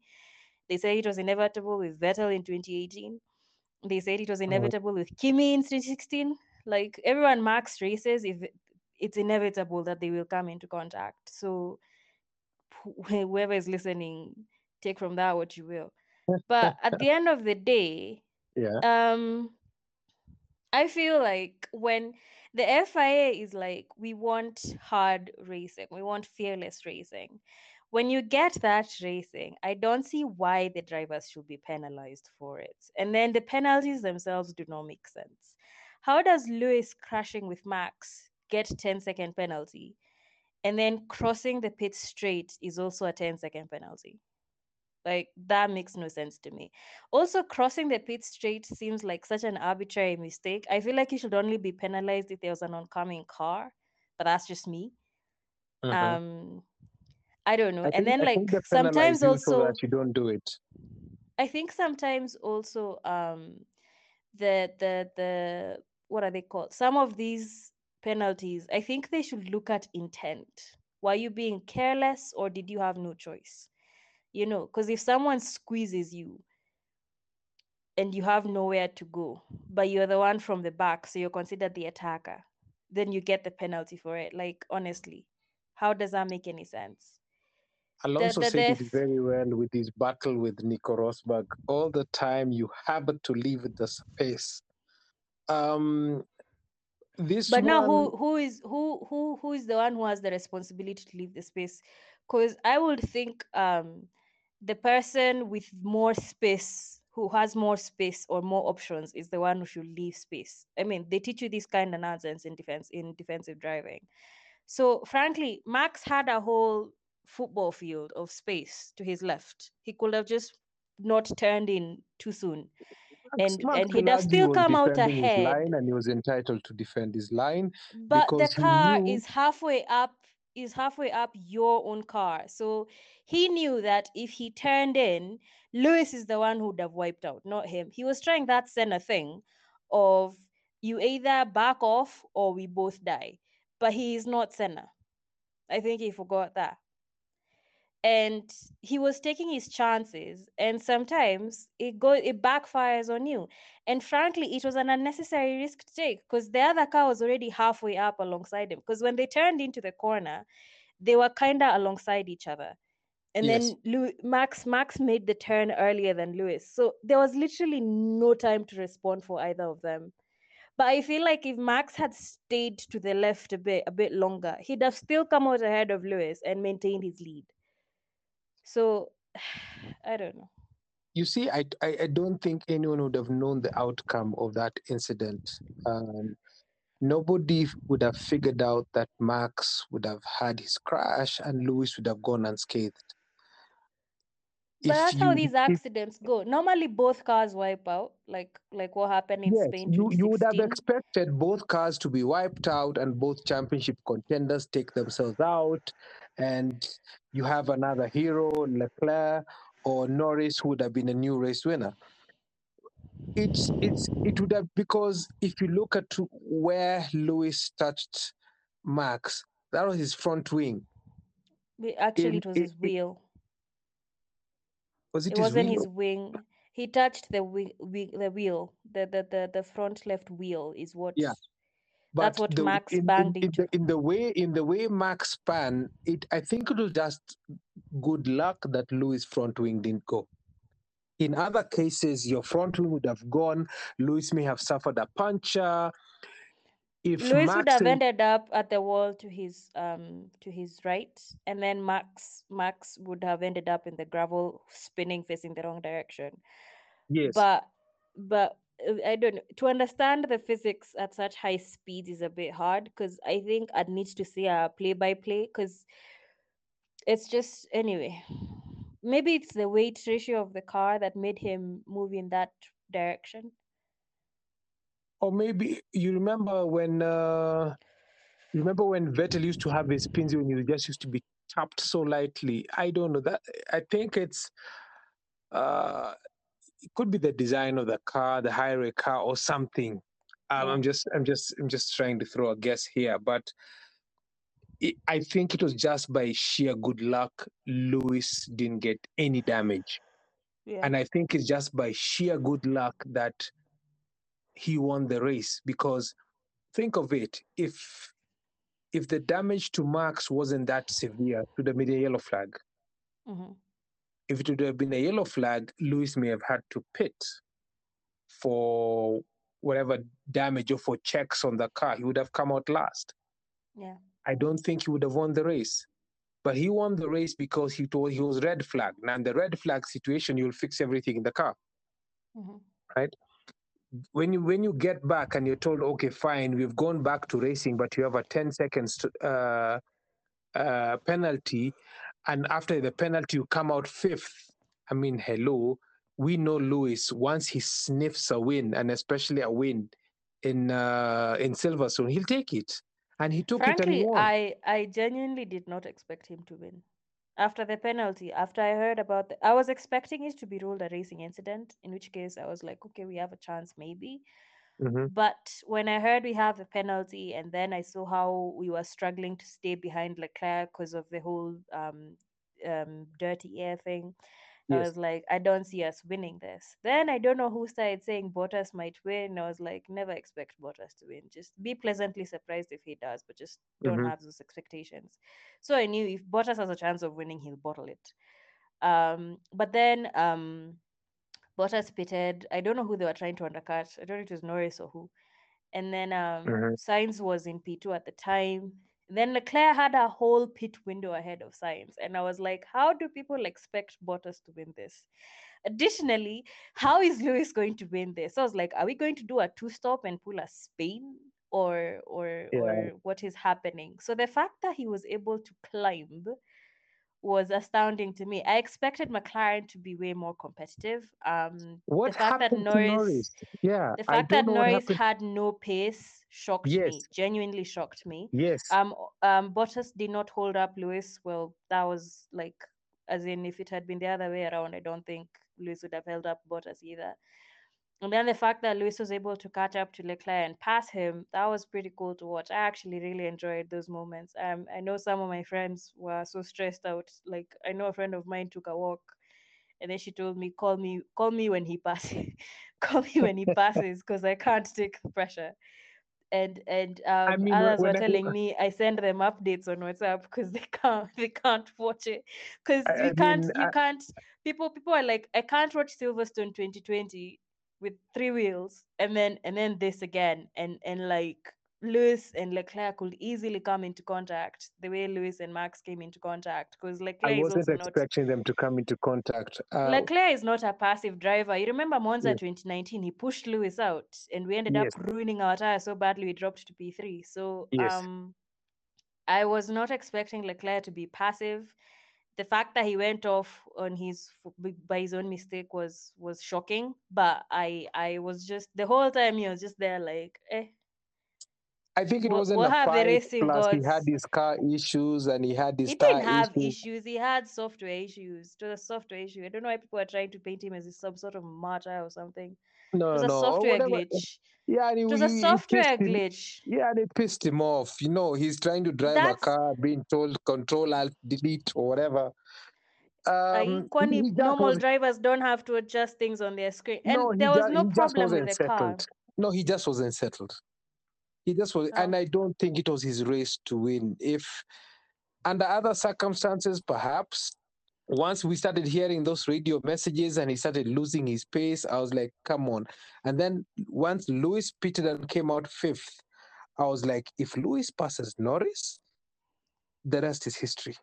They said it was inevitable with Vettel in 2018. They said it was inevitable with Kimi in 2016. Like everyone Max races, if it's inevitable that they will come into contact. So wh- whoever is listening, take from that what you will. But at the end of the day, Yeah. um I feel like when the FIA is like, we want hard racing, we want fearless racing. When you get that racing, I don't see why the drivers should be penalized for it. And then the penalties themselves do not make sense. How does Lewis crashing with Max get 10 second penalty? And then crossing the pit straight is also a 10 second penalty. Like that makes no sense to me. Also, crossing the pit straight seems like such an arbitrary mistake. I feel like you should only be penalized if there was an oncoming car, but that's just me. Mhm. Um, I don't know. I and think- then I like think they penalize sometimes so also that you don't do it. I think sometimes also um the the the what are they called? Some of these penalties, I think they should look at intent. Were you being careless or did you have no choice? You know, because if someone squeezes you and you have nowhere to go, but you're the one from the back, so you're considered the attacker, then you get the penalty for it. Like honestly, how does that make any sense? Alonso the said it very well with his battle with Nico Rosberg. All the time you have to leave the space. Um, this but now who who is who who who is the one who has the responsibility to leave the space because i would think um the person with more space who has more space or more options is the one who should leave space i mean they teach you this kind of nonsense in defense in defensive driving so frankly max had a whole football field of space to his left he could have just not turned in too soon Max- and- Max and he'd have still come out ahead. line and he was entitled to defend his line. But the car knew- is halfway up is halfway up your own car. So he knew that if he turned in, Lewis is the one who would have wiped out, not him. He was trying that Senna thing of you either back off or we both die. But he is not Senna. I think he forgot that. And he was taking his chances, and sometimes it go it backfires on you. And frankly, it was an unnecessary risk to take because the other car was already halfway up alongside him. Because when they turned into the corner, they were kind of alongside each other. And Yes. then Max Max made the turn earlier than Lewis, so there was literally no time to respond for either of them. But I feel like if Max had stayed to the left a bit a bit longer, he'd have still come out ahead of Lewis and maintained his lead. So I don't know. You see, I, I, I don't think anyone would have known the outcome of that incident. Um, nobody would have figured out that Max would have had his crash and Lewis would have gone unscathed. But If that's how you- these if- accidents go. Normally, both cars wipe out, like like what happened in Yes, Spain you, you would have expected both cars to be wiped out and both championship contenders take themselves out, and you have another hero, Leclerc or Norris, who would have been a new race winner. It's it's it would have because if you look at where Lewis touched Max, that was his front wing. Actually, in- it was in- his wheel. Was it, It wasn't wheel? his wing. He touched the wheel, the wheel, the, the the the front left wheel is what. Yeah. That's But what the- Max in, in, in, the, in the way in the way Max span it, I think it was just good luck that Lewis front wing didn't go. In other cases, your front wing would have gone. Lewis may have suffered a puncture. If Lewis Max would have ended up at the wall to his um to his right, and then Max Max would have ended up in the gravel, spinning facing the wrong direction. yes, But but I don't know. To understand the physics at such high speeds is a bit hard because I think I'd need to see a play by play because it's just anyway. Maybe it's the weight ratio of the car that made him move in that direction. or maybe you remember when uh, you remember when Vettel used to have his spins when he just used to be tapped so lightly. I don't know that. I think it's uh, it could be the design of the car, the highway car, or something. Um, I'm just I'm just I'm just trying to throw a guess here, but it, I think it was just by sheer good luck Lewis didn't get any damage. Yeah. And I think it's just by sheer good luck that he won the race because think of it if if the damage to Max wasn't that severe, to the a yellow flag. Mhm. If it would have been a yellow flag, Lewis may have had to pit for whatever damage or for checks on the car. He would have come out last. Yeah. I don't think he would have won the race. But he won the race because he told he was red flag. Now in the red flag situation, you'll fix everything in the car. Mhm. when you when you get back and you're told okay fine we've gone back to racing but you have a 10 seconds to, uh, uh, penalty and after the penalty you come out fifth i mean hello we know lewis once he sniffs a win and especially a win in uh, in silverstone he'll take it and he took it and he Frankly, won I I genuinely did not expect him to win. After the penalty, after I heard about the, I was expecting it to be ruled a racing incident, in which case I was like, okay, we have a chance maybe. Mhm. But when I heard we have the penalty, and then I saw how we were struggling to stay behind Leclerc because of the whole um, um, dirty air thing, I was like, I don't see us winning this. Then I don't know who started saying Bottas might win. I was like, never expect Bottas to win. Just be pleasantly surprised if he does, but just don't Mhm. have those expectations. So I knew if Bottas has a chance of winning, he'll bottle it. Um, but then um, Bottas pitted. I don't know who they were trying to undercut. I don't know if it was Norris or who. And then um, Mhm. Sainz was in P2 at the time. Then Leclerc had a whole pit window ahead of Sainz. And I was like, how do people expect Bottas to win this? Additionally, how is Lewis going to win this? So I was like, are we going to do a two stop and pull a Spain? Or or Yeah. or what is happening? So the fact that he was able to climb was astounding to me. I expected McLaren to be way more competitive. Um, What the fact that happened to Norris, Norris? Yeah, the fact that Norris had no pace shocked Yes. me. Genuinely shocked me. Yes. Um, um, Bottas did not hold up Lewis. Well, that was like, as in, if it had been the other way around, I don't think Lewis would have held up Bottas either. And then the fact that Lewis was able to catch up to Leclerc and pass him, that was pretty cool to watch. I actually really enjoyed those moments. Um, I know some of my friends were so stressed out. Like I know a friend of mine took a walk, and then she told me, "Call me, call me when he passes, call me when he passes, because I can't take the pressure." And and um, mean, others were telling me I send them updates on WhatsApp because they can't they can't watch it because you I can't mean, you I- can't people people are like I can't watch Silverstone 2020 with three wheels and then and then this again and and like Lewis and Leclerc could easily come into contact the way Lewis and Max came into contact because Leclerc I is wasn't also not expecting them to come into contact. Uh, Leclerc is not a passive driver. You remember Monza Yes. 2019, he pushed Lewis out and we ended Yes. up ruining our tire so badly we dropped to P3. So Yes. um I was not expecting Leclerc to be passive. The fact that he went off on his by his own mistake was was shocking, but I I was just the whole time he was just there like eh I think it wasn't what a the fight. Plus, he had his car issues and he had his he didn't have issues. issues. He had software issues. It was a software issue. I don't know why people are trying to paint him as some sort of martyr or something. No, It was no, a software glitch. Yeah, and he, It was a software him- glitch. Yeah, and it pissed him off. You know, he's trying to drive a car, being told control alt delete or whatever. Uh, Um, Kwani he normal was- drivers don't have to adjust things on their screen, and no, there was no problem with the car. No, he just wasn't settled. He just was, and Oh. I don't think it was his race to win. If under other circumstances, perhaps once we started hearing those radio messages and he started losing his pace, I was like, come on. And then once Lewis pitted and came out fifth, I was like, if Lewis passes Norris, the rest is history.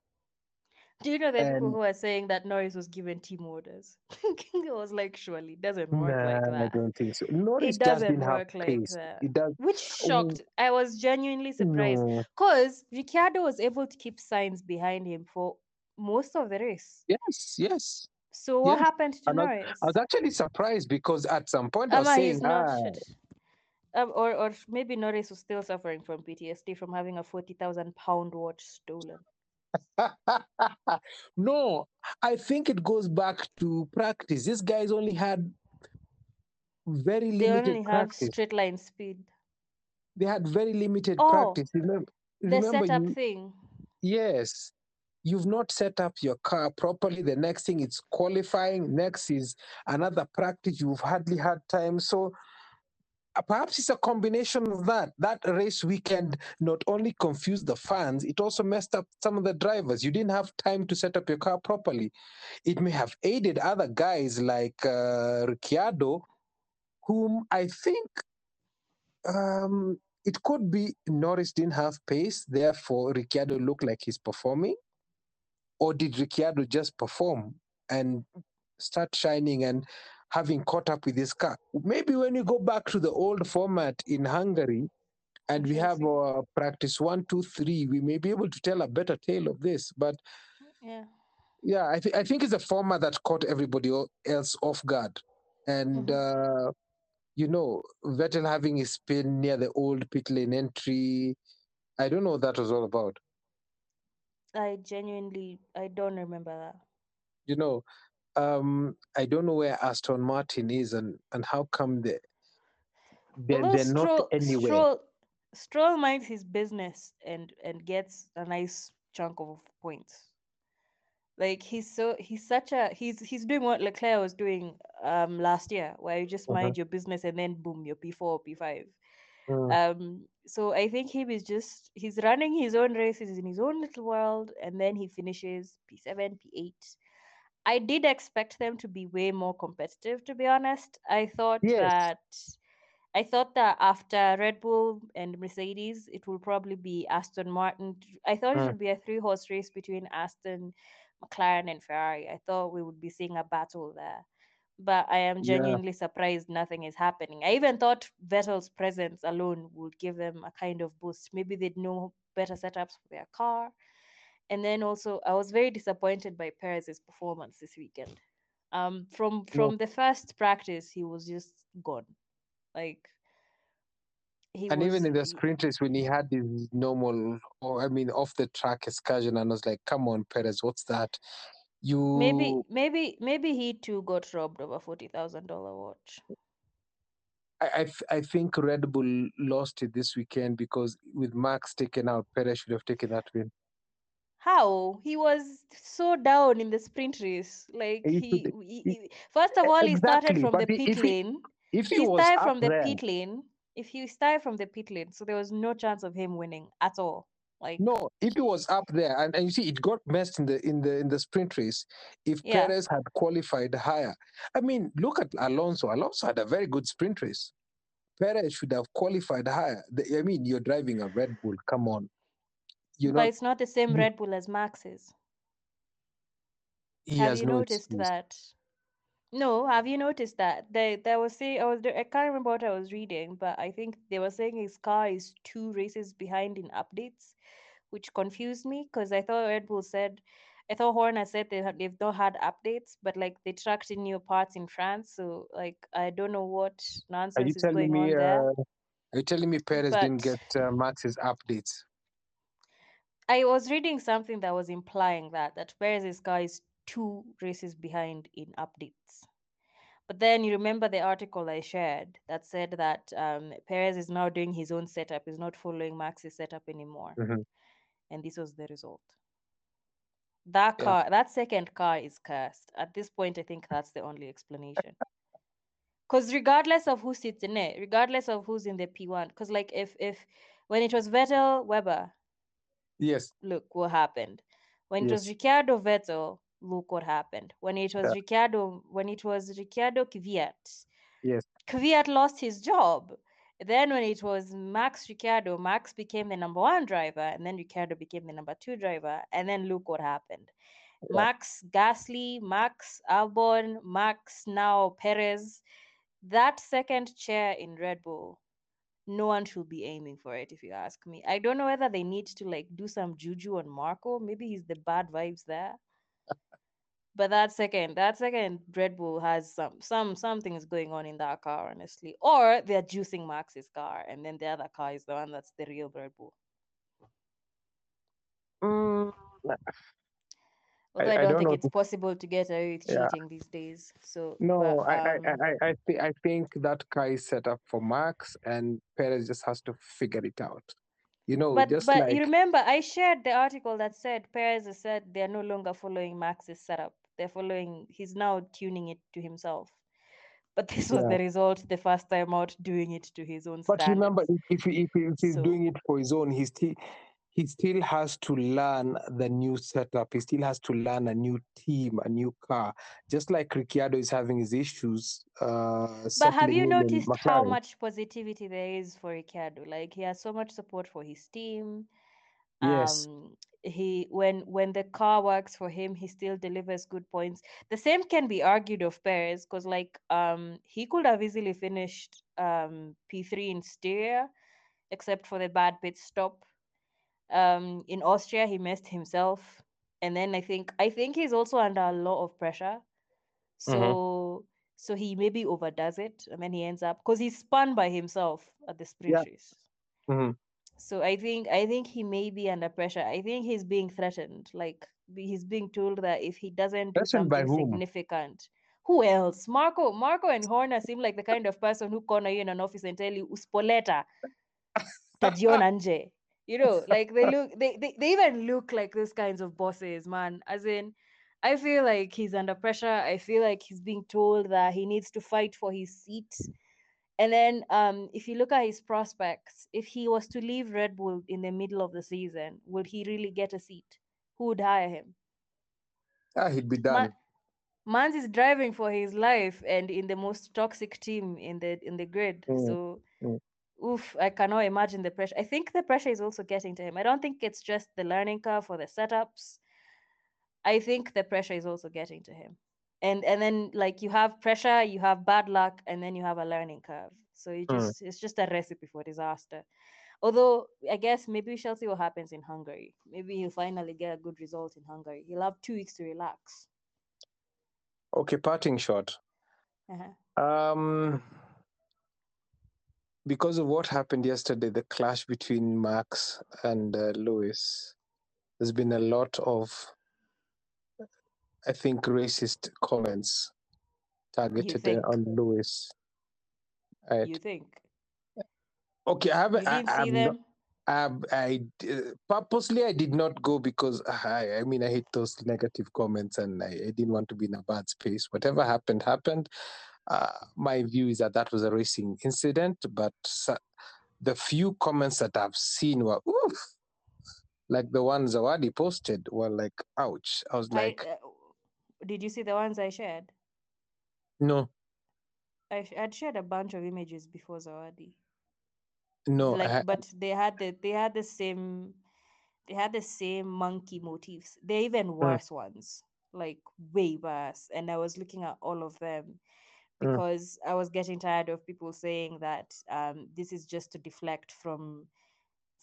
Do you know the people who are saying that Norris was given team orders? it was like, surely it doesn't work Nah, like I don't think so. Norris just doesn't have work like pace. that. It does. Which shocked. I was genuinely surprised No. because Ricciardo was able to keep Sainz behind him for most of the race. Yes, yes. So what Yeah, happened to and I- Norris? I was actually surprised because at some point I was saying, he's not. ah. Um, or, or maybe Norris was still suffering from PTSD from having a forty thousand pound watch stolen. no, I think it goes back to practice. These guys only had very They limited only have practice. straight line speed. They had very limited Oh, practice. Remember, The remember setup you, thing. yes, you've not set up your car properly. The next thing is qualifying. Next is another practice. You've hardly had time. So uh, perhaps it's a combination of that. That race weekend not only confused the fans, it also messed up some of the drivers. You didn't have time to set up your car properly. It may have aided other guys like uh, Ricciardo, whom I think um, it could be Norris didn't have pace, therefore Ricciardo looked like he's performing. Or did Ricciardo just perform and start shining and having caught up with his car? Maybe when you go back to the old format in Hungary and we have our practice one, two, three, we may be able to tell a better tale of this. But Yeah. yeah, I, th- I think it's a format that caught everybody else off guard. And, uh, you know, Vettel having his spin near the old pit lane entry. I don't know what that was all about. I genuinely I don't remember that. You know, um, I don't know where Aston Martin is and, and how come they, they're, they're not anywhere. Stroll, Stroll minds his business and and gets a nice chunk of points. Like he's so he's such a he's he's doing what Leclerc was doing um last year, where you just Mhm. mind your business and then boom, you're P four, P five. Mm, Um, so I think he is just he's running his own races in his own little world, and then he finishes P seven, P eight. I did expect them to be way more competitive, to be honest. I thought Yes. that I thought that after Red Bull and Mercedes, it will probably be Aston Martin. I thought it Mm. would be a three horse race between Aston, McLaren, and Ferrari. I thought we would be seeing a battle there. But I am Yeah. genuinely surprised nothing is happening. I even thought Vettel's presence alone would give them a kind of boost. Maybe they'd know better setups for their car. And then also, I was very disappointed by Perez's performance this weekend. Um, from from the first practice, he was just gone. Like he And was. even in the he- sprint race, when he had his normal, or I mean, off the track excursion, and I was like, "Come on, Perez, what's that? You maybe maybe maybe he too got robbed of a forty thousand dollar watch. I, I, th- I think Red Bull lost it this weekend because with Max taken out, Perez should have taken that win. How he was so down in the sprint race. Like He he, he- first of all, he started from the pit if he- lane. If he started from the there, pit lane. If he started from the pit lane, so there was no chance of him winning at all. Like no, if he was up there, and, and you see, it got messed in the in the in the sprint race. If Yeah. Perez had qualified higher, I mean, look at Alonso. Alonso had a very good sprint race. Perez should have qualified higher. The- I mean, you're driving a Red Bull. Come on, you know. but it's not the same mm. Red Bull as Max's. He have has you no noticed that? No, have you noticed that they there was saying I was I can't remember what I was reading, but I think they were saying his car is two races behind in updates, which confused me because I thought Red Bull said, I thought Horner said they had, they've not had updates, but like they tracked in new parts in France, so like I don't know what nonsense is going me? on there. Uh, are you telling me Perez didn't get uh, Max's updates? I was reading something that was implying that that Perez's car is two races behind in updates. But then you remember the article I shared that said that um, Perez is now doing his own setup, is not following Max's setup anymore, Mhm. and this was the result. That Yeah. car, that second car is cursed. At this point, I think that's the only explanation. Because regardless of who sits in it, regardless of who's in the P1, because like if if when it was Vettel Webber, Yes. look what happened. When it was Yes. Ricciardo Vettel, look what happened. When it was Yeah. Ricciardo, when it was Ricciardo Kvyat, Yes. Kvyat lost his job. Then when it was Max Ricciardo, Max became the number one driver, and then Ricciardo became the number two driver. And then look what happened. Yeah. Max Gasly, Max Albon, Max now Perez. That second chair in Red Bull, no one should be aiming for it, if you ask me. I don't know whether they need to like do some juju on Marko. Maybe he's the bad vibes there. But that second, that second Red Bull has some some something is going on in that car, honestly. Or they're juicing Max's car, and then the other car is the one that's the real Red Bull. Mm, Although I, I don't, don't think know it's possible to get away with Yeah. cheating these days. So no, but, I, I, um, I, I, I, thi- I think that car is set up for Max, and Perez just has to figure it out. You know, but just but like you remember I shared the article that said Perez has said they're no longer following Max's setup. They're following he's now tuning it to himself. But this was Yeah. the result the first time out doing it to his own But remember, standards. if, if, he- if, he- if he's So- doing it for his own, he still he still has to learn the new setup. He still has to learn a new team, a new car. Just like Ricciardo is having his issues. Uh, But have you noticed how much positivity there is for Ricciardo? Like he has so much support for his team. Yes. Um he when when the car works for him, he still delivers good points. The same can be argued of Perez because like um he could have easily finished um P3 in Styria, except for the bad pit stop. Um in Austria he messed himself. And then I think I think he's also under a lot of pressure. So so he maybe overdoes it and then he ends up because he's spun by himself at the sprint Yeah. race. Mhm. So I think I think he may be under pressure. I think he's being threatened. Like he's being told that if he doesn't do by something significant, who else? Marko, Marko and Horner seem like the kind of person who corner you in an office and tell you uspoleta tajiona nje. You know, like they look they, they they even look like those kinds of bosses, man. As in I feel like he's under pressure. I feel like he's being told that he needs to fight for his seat. And then um, if you look at his prospects, if he was to leave Red Bull in the middle of the season, would he really get a seat? Who would hire him? Ah, he'd be done. Man, Mans is driving for his life and in the most toxic team in the in the grid. Mm, So mm. oof, I cannot imagine the pressure. I think the pressure is also getting to him. I don't think it's just the learning curve for the setups. I think the pressure is also getting to him. And and then like you have pressure, you have bad luck, and then you have a learning curve. So it Mm. just it's just a recipe for disaster. Although I guess maybe we shall see what happens in Hungary. Maybe he'll finally get a good result in Hungary. He'll have two weeks to relax. Okay, parting shot. Uh-huh. Um, because of what happened yesterday, the clash between Max and uh, Lewis, there's been a lot of, I think, racist comments targeted uh, on Lewis. I, You think? okay, I haven't. I, I'm not? Um, I uh, purposely I did not go because I, I mean I hate those negative comments and I, I didn't want to be in a bad space. Whatever happened happened. Uh, my view is that that was a racing incident, but the few comments that I've seen were oof, like the ones Zawadi posted were like ouch. I was like, I, uh, did you see the ones I shared? no, I I'd shared a bunch of images before Zawadi. no, like but they had the they had the same they had the same monkey motifs they're even worse ones like way worse and i was looking at all of them Mm. because i was getting tired of people saying that um this is just to deflect from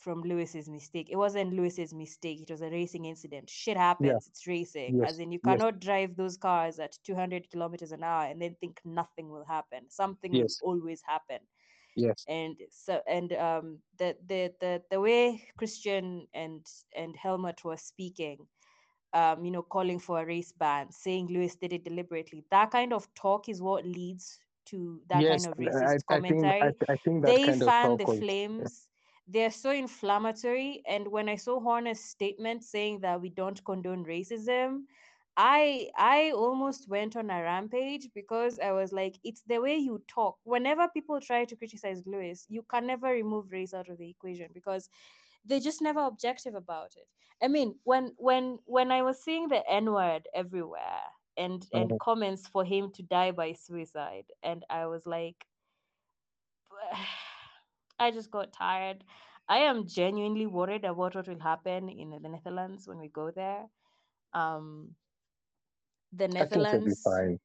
from lewis's mistake. It wasn't lewis's mistake it was a racing incident. Shit happens it's racing Yes, as in you yes. cannot drive those cars at 200 kilometers an hour and then think nothing will happen. Something Yes. will always happen. Yes, and so and um the the the, the way christian and and helmut were speaking um you know calling for a race ban saying lewis did it deliberately that kind of talk is what leads to that yes. kind of I, racist I think commentary. I, I think that they kind of fan the flames they're so inflammatory and when i saw horner's statement saying that we don't condone racism i i almost went on a rampage because i was like it's the way you talk. Whenever people try to criticize lewis you can never remove race out of the equation because they're just never objective about it. I mean when when when i was seeing the n word everywhere and and Mhm. comments for him to die by suicide and i was like I just got tired. I am genuinely worried about what will happen in the Netherlands when we go there. Um, the I think it'll be Netherlands,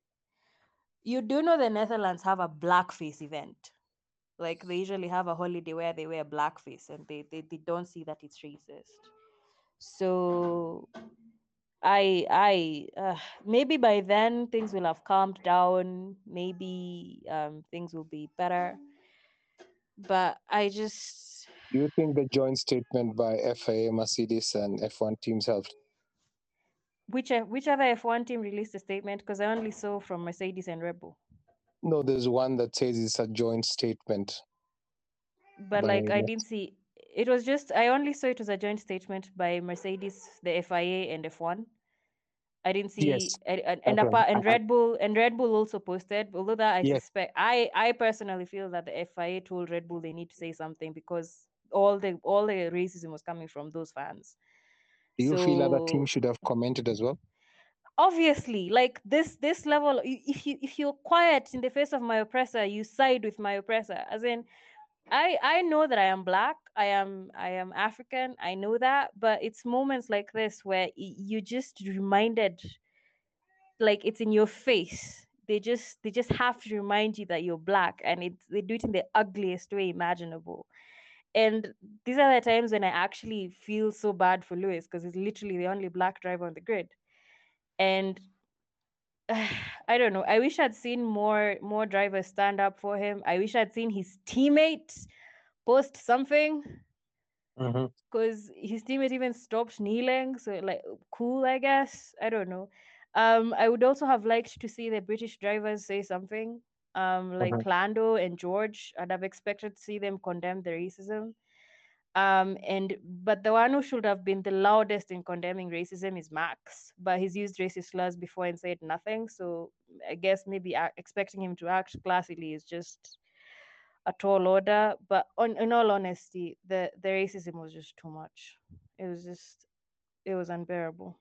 you do know the Netherlands have a blackface event. Like they usually have a holiday where they wear blackface and they, they, they don't see that it's racist. So I I uh, maybe by then things will have calmed down. Maybe um, things will be better. But I just Do you think the joint statement by FIA, Mercedes, and F1 teams helped? which uh, which other F1 team released a statement? Because I only saw from Mercedes and Red Bull. No, there's one that says it's a joint statement. But By like I didn't see it was just I only saw it was a joint statement by Mercedes, the FIA, and F1. I didn't see Yes, and and, apart, and Red Bull and Red Bull also posted. Although that I Yes. suspect I I personally feel that the FIA told Red Bull they need to say something because all the all the racism was coming from those fans. Do you feel other So- teams should have commented as well? obviously like this this level if you if you're quiet in the face of my oppressor you side with my oppressor as in i i know that i am black i am i am african i know that but it's moments like this where you just reminded like it's in your face. They just they just have to remind you that you're black and it's they do it in the ugliest way imaginable. And these are the times when i actually feel so bad for lewis because he's literally the only black driver on the grid. And I don't know. I wish I'd seen more more drivers stand up for him. I wish I'd seen his teammates post something Mm-hmm. because his teammate even stopped kneeling. So like cool, I guess. I don't know. Um, I would also have liked to see the British drivers say something. Um, like Mhm. Lando and George. I'd have expected to see them condemn the racism. Um, and but the one who should have been the loudest in condemning racism is Max, but he's used racist slurs before and said nothing. So I guess maybe expecting him to act classily is just a tall order. But on, in all honesty, the the racism was just too much. It was just it was unbearable.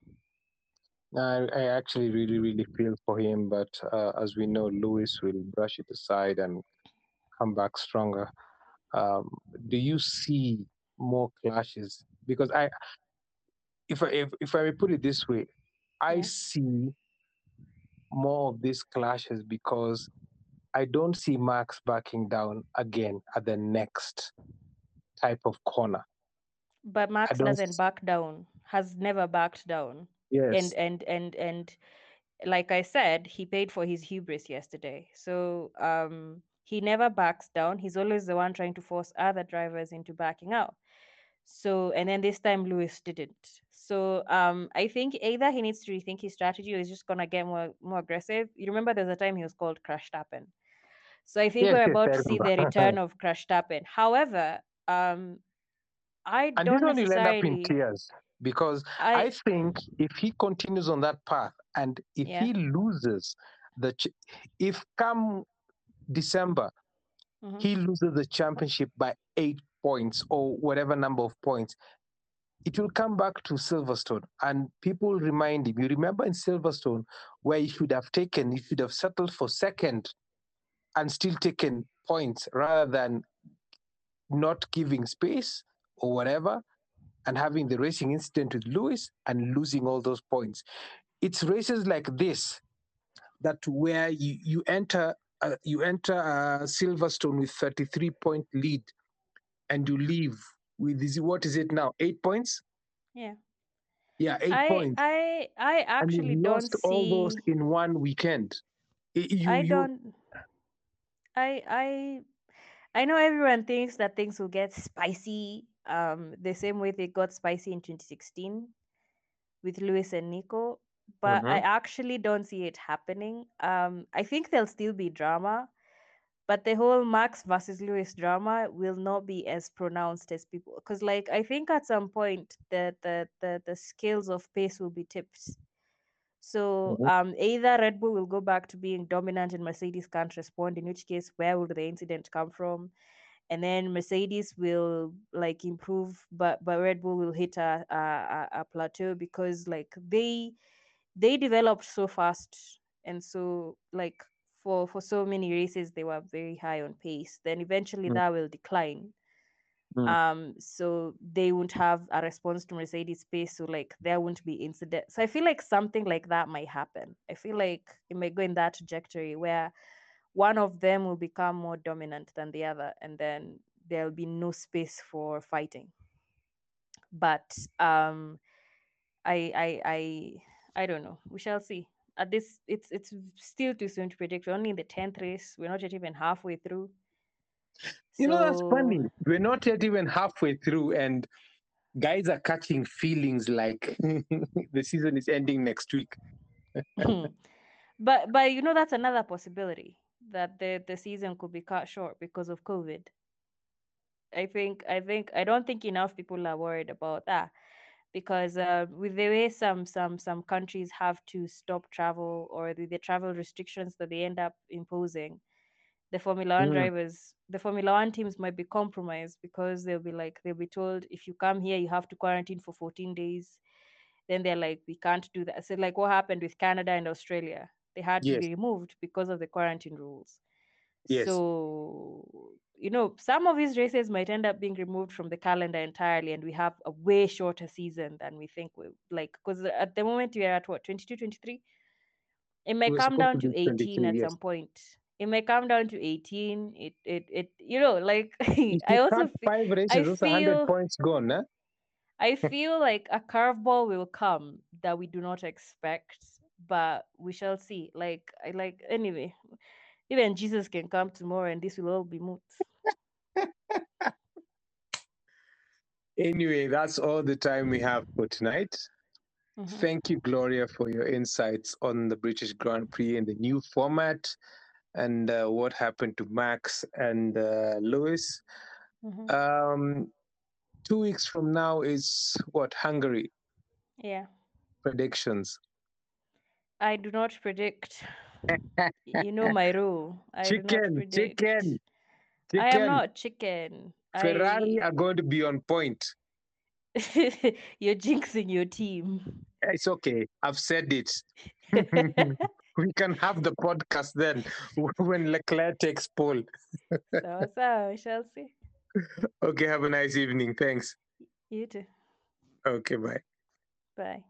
I, I actually really, really feel for him, but uh, as we know, Lewis will brush it aside and come back stronger. Um, do you see more clashes? Because I, if I if, if I put it this way, I Yeah. see more of these clashes because I don't see Max backing down again at the next type of corner. But Max doesn't back down. Has never backed down. Yes. And and and and like I said, he paid for his hubris yesterday. So um he never backs down. He's always the one trying to force other drivers into backing out. So and then this time Lewis didn't. So um I think either he needs to rethink his strategy or he's just gonna get more more aggressive. You remember there's a time he was called Crash Tappen. So I think Yes, we're about to see the return of Crash Tappen. However, um I and don't one will end up in tears because I I think if he continues on that path and if Yeah. he loses the, ch- if come December, Mhm. he loses the championship by eight points or whatever number of points, it will come back to Silverstone and people remind him. You remember in Silverstone where he should have taken, he should have settled for second and still taken points rather than not giving space or whatever and having the racing incident with Lewis and losing all those points. It's races like this that where you, you enter uh, you enter uh, Silverstone with 33 point lead and you leave with is it- what is it now eight points yeah. yeah eight I points I I and actually you've don't lost all those in one weekend I- you, I you, don't I I I know everyone thinks that things will get spicy um the same way they got spicy in 2016 with Lewis and Nico, but I Mhm. actually don't see it happening. Um I think there'll still be drama, but the whole Max versus Lewis drama will not be as pronounced as people because like I think at some point the the the, the scales of pace will be tipped. So Mhm. um, either Red Bull will go back to being dominant and Mercedes can't respond, in which case, where will the incident come from? And then Mercedes will like improve, but but Red Bull will hit a a, a- a plateau because like they they developed so fast, and so like for for so many races they were very high on pace. Then eventually Mm. that will decline Mm. um so they won't have a response to mercedes pace so like there won't be incident so i feel like something like that might happen i feel like it might go in that trajectory where one of them will become more dominant than the other and then there'll be no space for fighting but um i i i i don't know we shall see at this it's it's still too soon to predict. We're only in the 10th race. We're not yet even halfway through. You know that's funny. We're not yet even halfway through and guys are catching feelings like the season is ending next week. Hmm. But but you know that's another possibility that the the season could be cut short because of covid. I think i think i don't think enough people are worried about that because uh, with the way some some some countries have to stop travel or the, the travel restrictions that they end up imposing. The formula one Mm. drivers the formula one teams might be compromised because they'll be like they'll be told if you come here you have to quarantine for 14 days. Then they're like we can't do that. So like what happened with canada and australia? They had to be removed because of the quarantine rules. Yes. so you know some of these races might end up being removed from the calendar entirely and we have a way shorter season than we think we like because at the moment we are at what 22 23 it may We're come down to to 18 at yes. some point it may come down to 18 it it, it you know like i also five races, I those 100 points gone, huh? I feel like a curveball will come that we do not expect, but we shall see. Like I like anyway. Even Jesus can come tomorrow and this will all be moot. Anyway, that's all the time we have for tonight. Mhm. Thank you, Gloria, for your insights on the British Grand Prix and the new format and uh, what happened to Max and uh, Lewis. Mhm. Um, two weeks from now is what? Hungary Yeah. predictions. I do not predict. You know my rule. I chicken, chicken, chicken. I am not chicken. Ferrari I... are going to be on point. You're jinxing your team. Eh, it's okay. I've said it. we can have the podcast then when Leclerc takes pole. so, so we shall see. Okay, have a nice evening. Thanks. You too. Okay, bye. Bye.